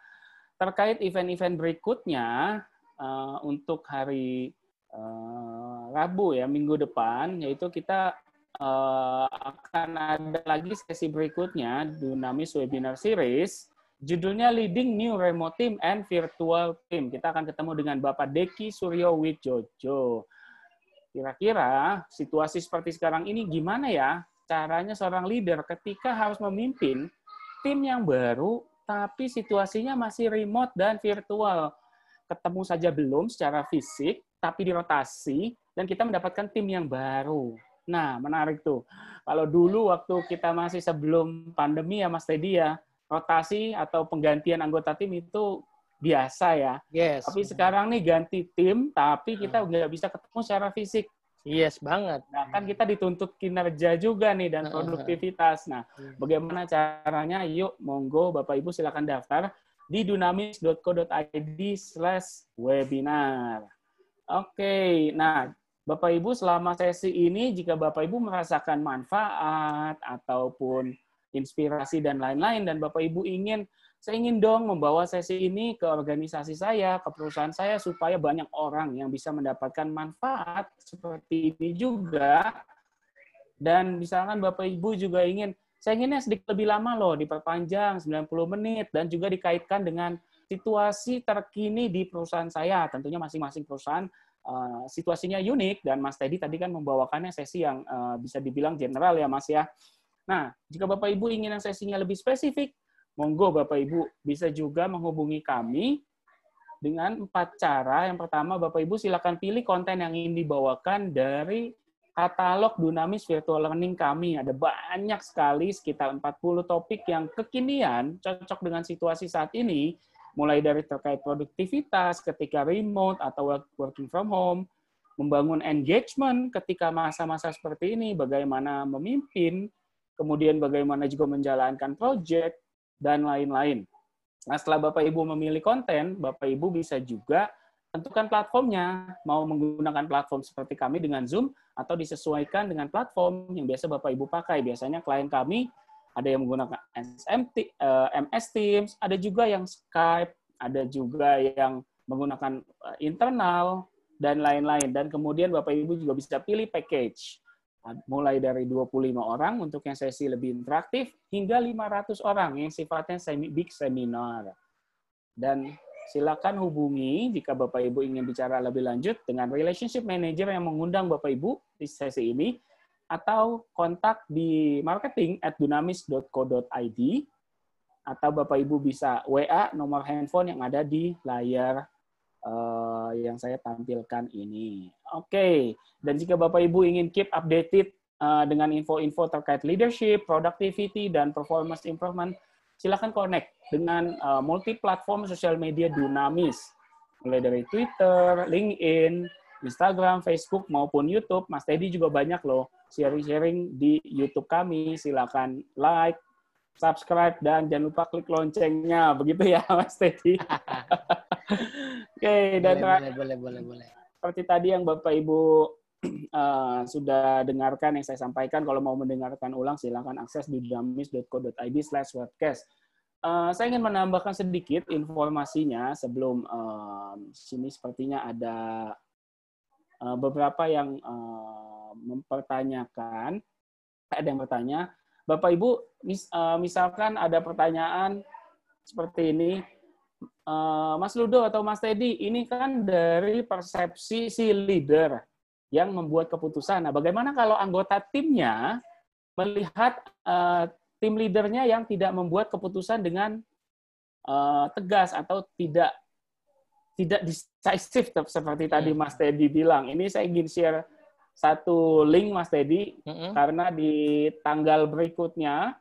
terkait event-event berikutnya uh, untuk hari uh, Rabu ya minggu depan yaitu kita uh, akan ada lagi sesi berikutnya Dunamis Webinar Series judulnya Leading New Remote Team and Virtual Team. Kita akan ketemu dengan Bapak Deki Suryo Wijojo. Kira-kira situasi seperti sekarang ini gimana ya caranya seorang leader ketika harus memimpin tim yang baru tapi situasinya masih remote dan virtual. Ketemu saja belum secara fisik, tapi dirotasi, dan kita mendapatkan tim yang baru. Nah, menarik tuh. Kalau dulu waktu kita masih sebelum pandemi ya Mas Teddy ya, rotasi atau penggantian anggota tim itu biasa ya. Yes. Tapi sekarang nih ganti tim, tapi kita hmm. nggak bisa ketemu secara fisik. Yes, banget. Nah, kan kita dituntut kinerja juga nih dan produktivitas. Nah, hmm. bagaimana caranya? Yuk, monggo Bapak Ibu silakan daftar di dunamis.co.id slash webinar. Oke, nah Bapak Ibu selama sesi ini jika Bapak Ibu merasakan manfaat ataupun inspirasi dan lain-lain dan Bapak Ibu ingin saya ingin dong membawa sesi ini ke organisasi saya, ke perusahaan saya, supaya banyak orang yang bisa mendapatkan manfaat seperti ini juga. Dan misalkan Bapak Ibu juga ingin, saya inginnya sedikit lebih lama loh, diperpanjang 90 menit, dan juga dikaitkan dengan situasi terkini di perusahaan saya. Tentunya masing-masing perusahaan uh, situasinya unik, dan Mas Teddy tadi kan membawakannya sesi yang uh, bisa dibilang general ya Mas ya. Nah, jika Bapak Ibu ingin yang sesinya lebih spesifik, monggo Bapak Ibu bisa juga menghubungi kami dengan empat cara. Yang pertama, Bapak Ibu silakan pilih konten yang ingin dibawakan dari katalog Dunamis Virtual Learning kami. Ada banyak sekali, sekitar 40 topik yang kekinian, cocok dengan situasi saat ini, mulai dari terkait produktivitas ketika remote atau working from home, membangun engagement ketika masa-masa seperti ini, bagaimana memimpin, kemudian bagaimana juga menjalankan project, dan lain-lain. Nah, setelah Bapak Ibu memilih konten, Bapak Ibu bisa juga tentukan platformnya, mau menggunakan platform seperti kami dengan Zoom, atau disesuaikan dengan platform yang biasa Bapak Ibu pakai. Biasanya klien kami ada yang menggunakan SMT, MS eh, Teams, ada juga yang Skype, ada juga yang menggunakan eh, internal, dan lain-lain. Dan kemudian Bapak Ibu juga bisa pilih package. Mulai dari 25 orang untuk yang sesi lebih interaktif, hingga 500 orang yang sifatnya semi big seminar. Dan silakan hubungi jika Bapak Ibu ingin bicara lebih lanjut dengan relationship manager yang mengundang Bapak Ibu di sesi ini, atau kontak di marketing at dunamis.co.id, atau Bapak Ibu bisa WA nomor handphone yang ada di layar uh, yang saya tampilkan ini. Oke, okay. dan jika Bapak Ibu ingin keep updated uh, dengan info-info terkait leadership, productivity, dan performance improvement, silakan connect dengan uh, multi-platform sosial media Dunamis, mulai dari Twitter, LinkedIn, Instagram, Facebook, maupun YouTube. Mas Teddy juga banyak loh sharing-sharing di YouTube kami. Silakan like, subscribe, dan jangan lupa klik loncengnya. Begitu ya, Mas Teddy. Oke, okay, dan boleh, boleh, boleh, boleh. Seperti tadi yang Bapak Ibu uh, sudah dengarkan yang saya sampaikan, kalau mau mendengarkan ulang silakan akses di damis.co.id slash webcast. Uh, saya ingin menambahkan sedikit informasinya sebelum uh, sini sepertinya ada uh, beberapa yang uh, mempertanyakan, ada yang bertanya, Bapak Ibu, mis, uh, misalkan ada pertanyaan seperti ini, uh, Mas Ludo atau Mas Teddy, ini kan dari persepsi si leader yang membuat keputusan. Nah, bagaimana kalau anggota timnya melihat uh, tim leadernya yang tidak membuat keputusan dengan uh, tegas atau tidak tidak decisive seperti tadi hmm. Mas Teddy bilang. Ini saya ingin share satu link Mas Teddy mm -hmm. karena di tanggal berikutnya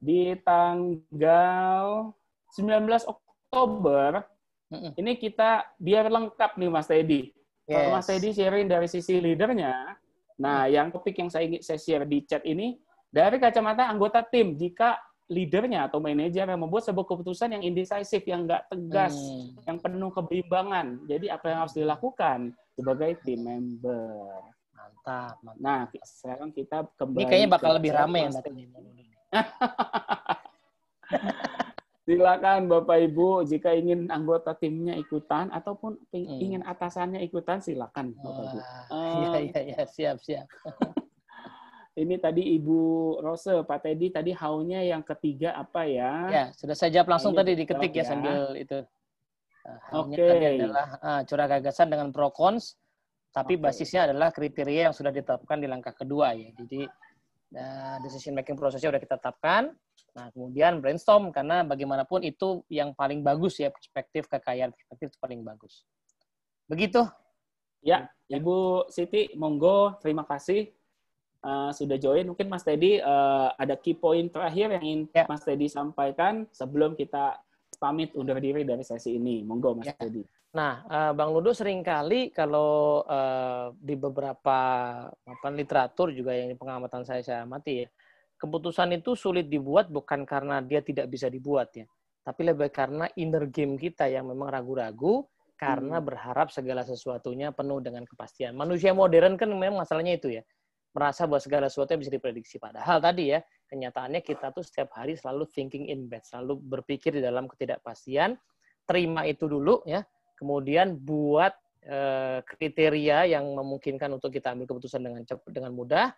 di tanggal 19 Oktober Oktober, mm-hmm. ini kita biar lengkap nih Mas Teddy. Yes. Kalau Mas Teddy sharing dari sisi leadernya, nah mm. yang topik yang saya ingin saya share di chat ini dari kacamata anggota tim, jika leadernya atau manajer yang membuat sebuah keputusan yang indecisif, yang nggak tegas, hmm. yang penuh kebimbangan. Jadi apa yang harus dilakukan sebagai tim member? Mantap, mantap. Nah, sekarang kita kembali. Ini kayaknya bakal lebih ramai yang Silakan Bapak Ibu jika ingin anggota timnya ikutan ataupun hmm. ingin atasannya ikutan silakan Bapak Ibu. Iya iya iya siap siap. Ini tadi Ibu Rose, Pak Teddy tadi haunya yang ketiga apa ya? Ya, sudah saya jawab langsung tadi diketik ya, ya sambil itu. Uh, Oke. Okay. adalah uh, curah gagasan dengan pro cons, tapi okay. basisnya adalah kriteria yang sudah ditetapkan di langkah kedua ya. Jadi uh, decision making prosesnya sudah kita tetapkan, Nah, kemudian brainstorm karena bagaimanapun itu yang paling bagus ya perspektif kekayaan perspektif itu paling bagus. Begitu. Ya, Ibu Siti, monggo terima kasih uh, sudah join. Mungkin Mas Teddy uh, ada key point terakhir yang ingin ya. Mas Teddy sampaikan sebelum kita pamit undur diri dari sesi ini. Monggo Mas ya. Teddy. Nah, uh, Bang Ludo sering kali kalau uh, di beberapa apa, literatur juga yang pengamatan saya saya amati ya, keputusan itu sulit dibuat bukan karena dia tidak bisa dibuat ya, tapi lebih karena inner game kita yang memang ragu-ragu karena hmm. berharap segala sesuatunya penuh dengan kepastian. Manusia modern kan memang masalahnya itu ya, merasa bahwa segala sesuatu bisa diprediksi. Padahal tadi ya, kenyataannya kita tuh setiap hari selalu thinking in bed, selalu berpikir di dalam ketidakpastian. Terima itu dulu ya, kemudian buat eh, kriteria yang memungkinkan untuk kita ambil keputusan dengan cepat, dengan mudah,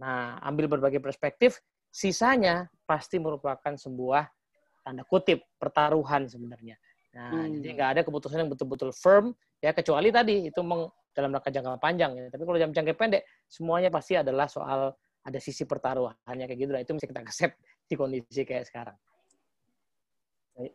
Nah, ambil berbagai perspektif, sisanya pasti merupakan sebuah tanda kutip pertaruhan sebenarnya. Nah, hmm. jadi nggak ada keputusan yang betul-betul firm, ya kecuali tadi itu meng, dalam rangka jangka panjang ya. Tapi kalau jangka jangka pendek, semuanya pasti adalah soal ada sisi pertaruhannya kayak gitu. Nah, itu mesti kita accept di kondisi kayak sekarang.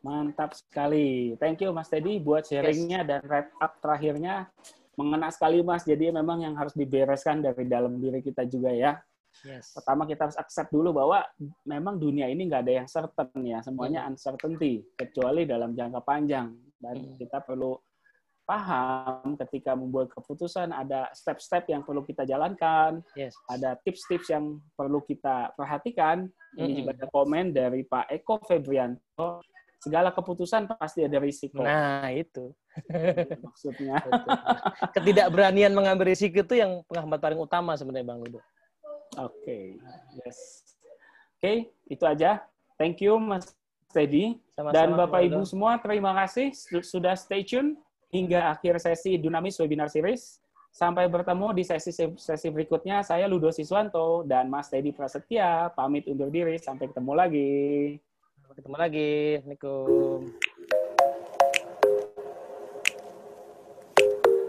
Mantap sekali. Thank you Mas Teddy buat sharingnya yes. dan wrap up terakhirnya. Mengena sekali Mas, jadi memang yang harus dibereskan dari dalam diri kita juga ya. Yes. Pertama kita harus accept dulu bahwa memang dunia ini nggak ada yang certain ya, semuanya hmm. uncertainty kecuali dalam jangka panjang dan hmm. kita perlu paham ketika membuat keputusan ada step-step yang perlu kita jalankan, Yes. ada tips-tips yang perlu kita perhatikan. Ini Mm-mm. juga ada komen dari Pak Eko Febrianto. Segala keputusan pasti ada risiko. Nah, itu. Maksudnya. Ketidakberanian mengambil risiko itu yang penghambat paling utama sebenarnya Bang Ludo. Oke, yes. Oke, itu aja. Thank you, Mas Teddy. Sama-sama, Dan Bapak Ibu semua, terima kasih su- sudah stay tune hingga akhir sesi Dunamis Webinar Series. Sampai bertemu di sesi sesi berikutnya. Saya Ludo Siswanto dan Mas Teddy Prasetya pamit undur diri. Sampai ketemu lagi ketemu lagi. Assalamualaikum.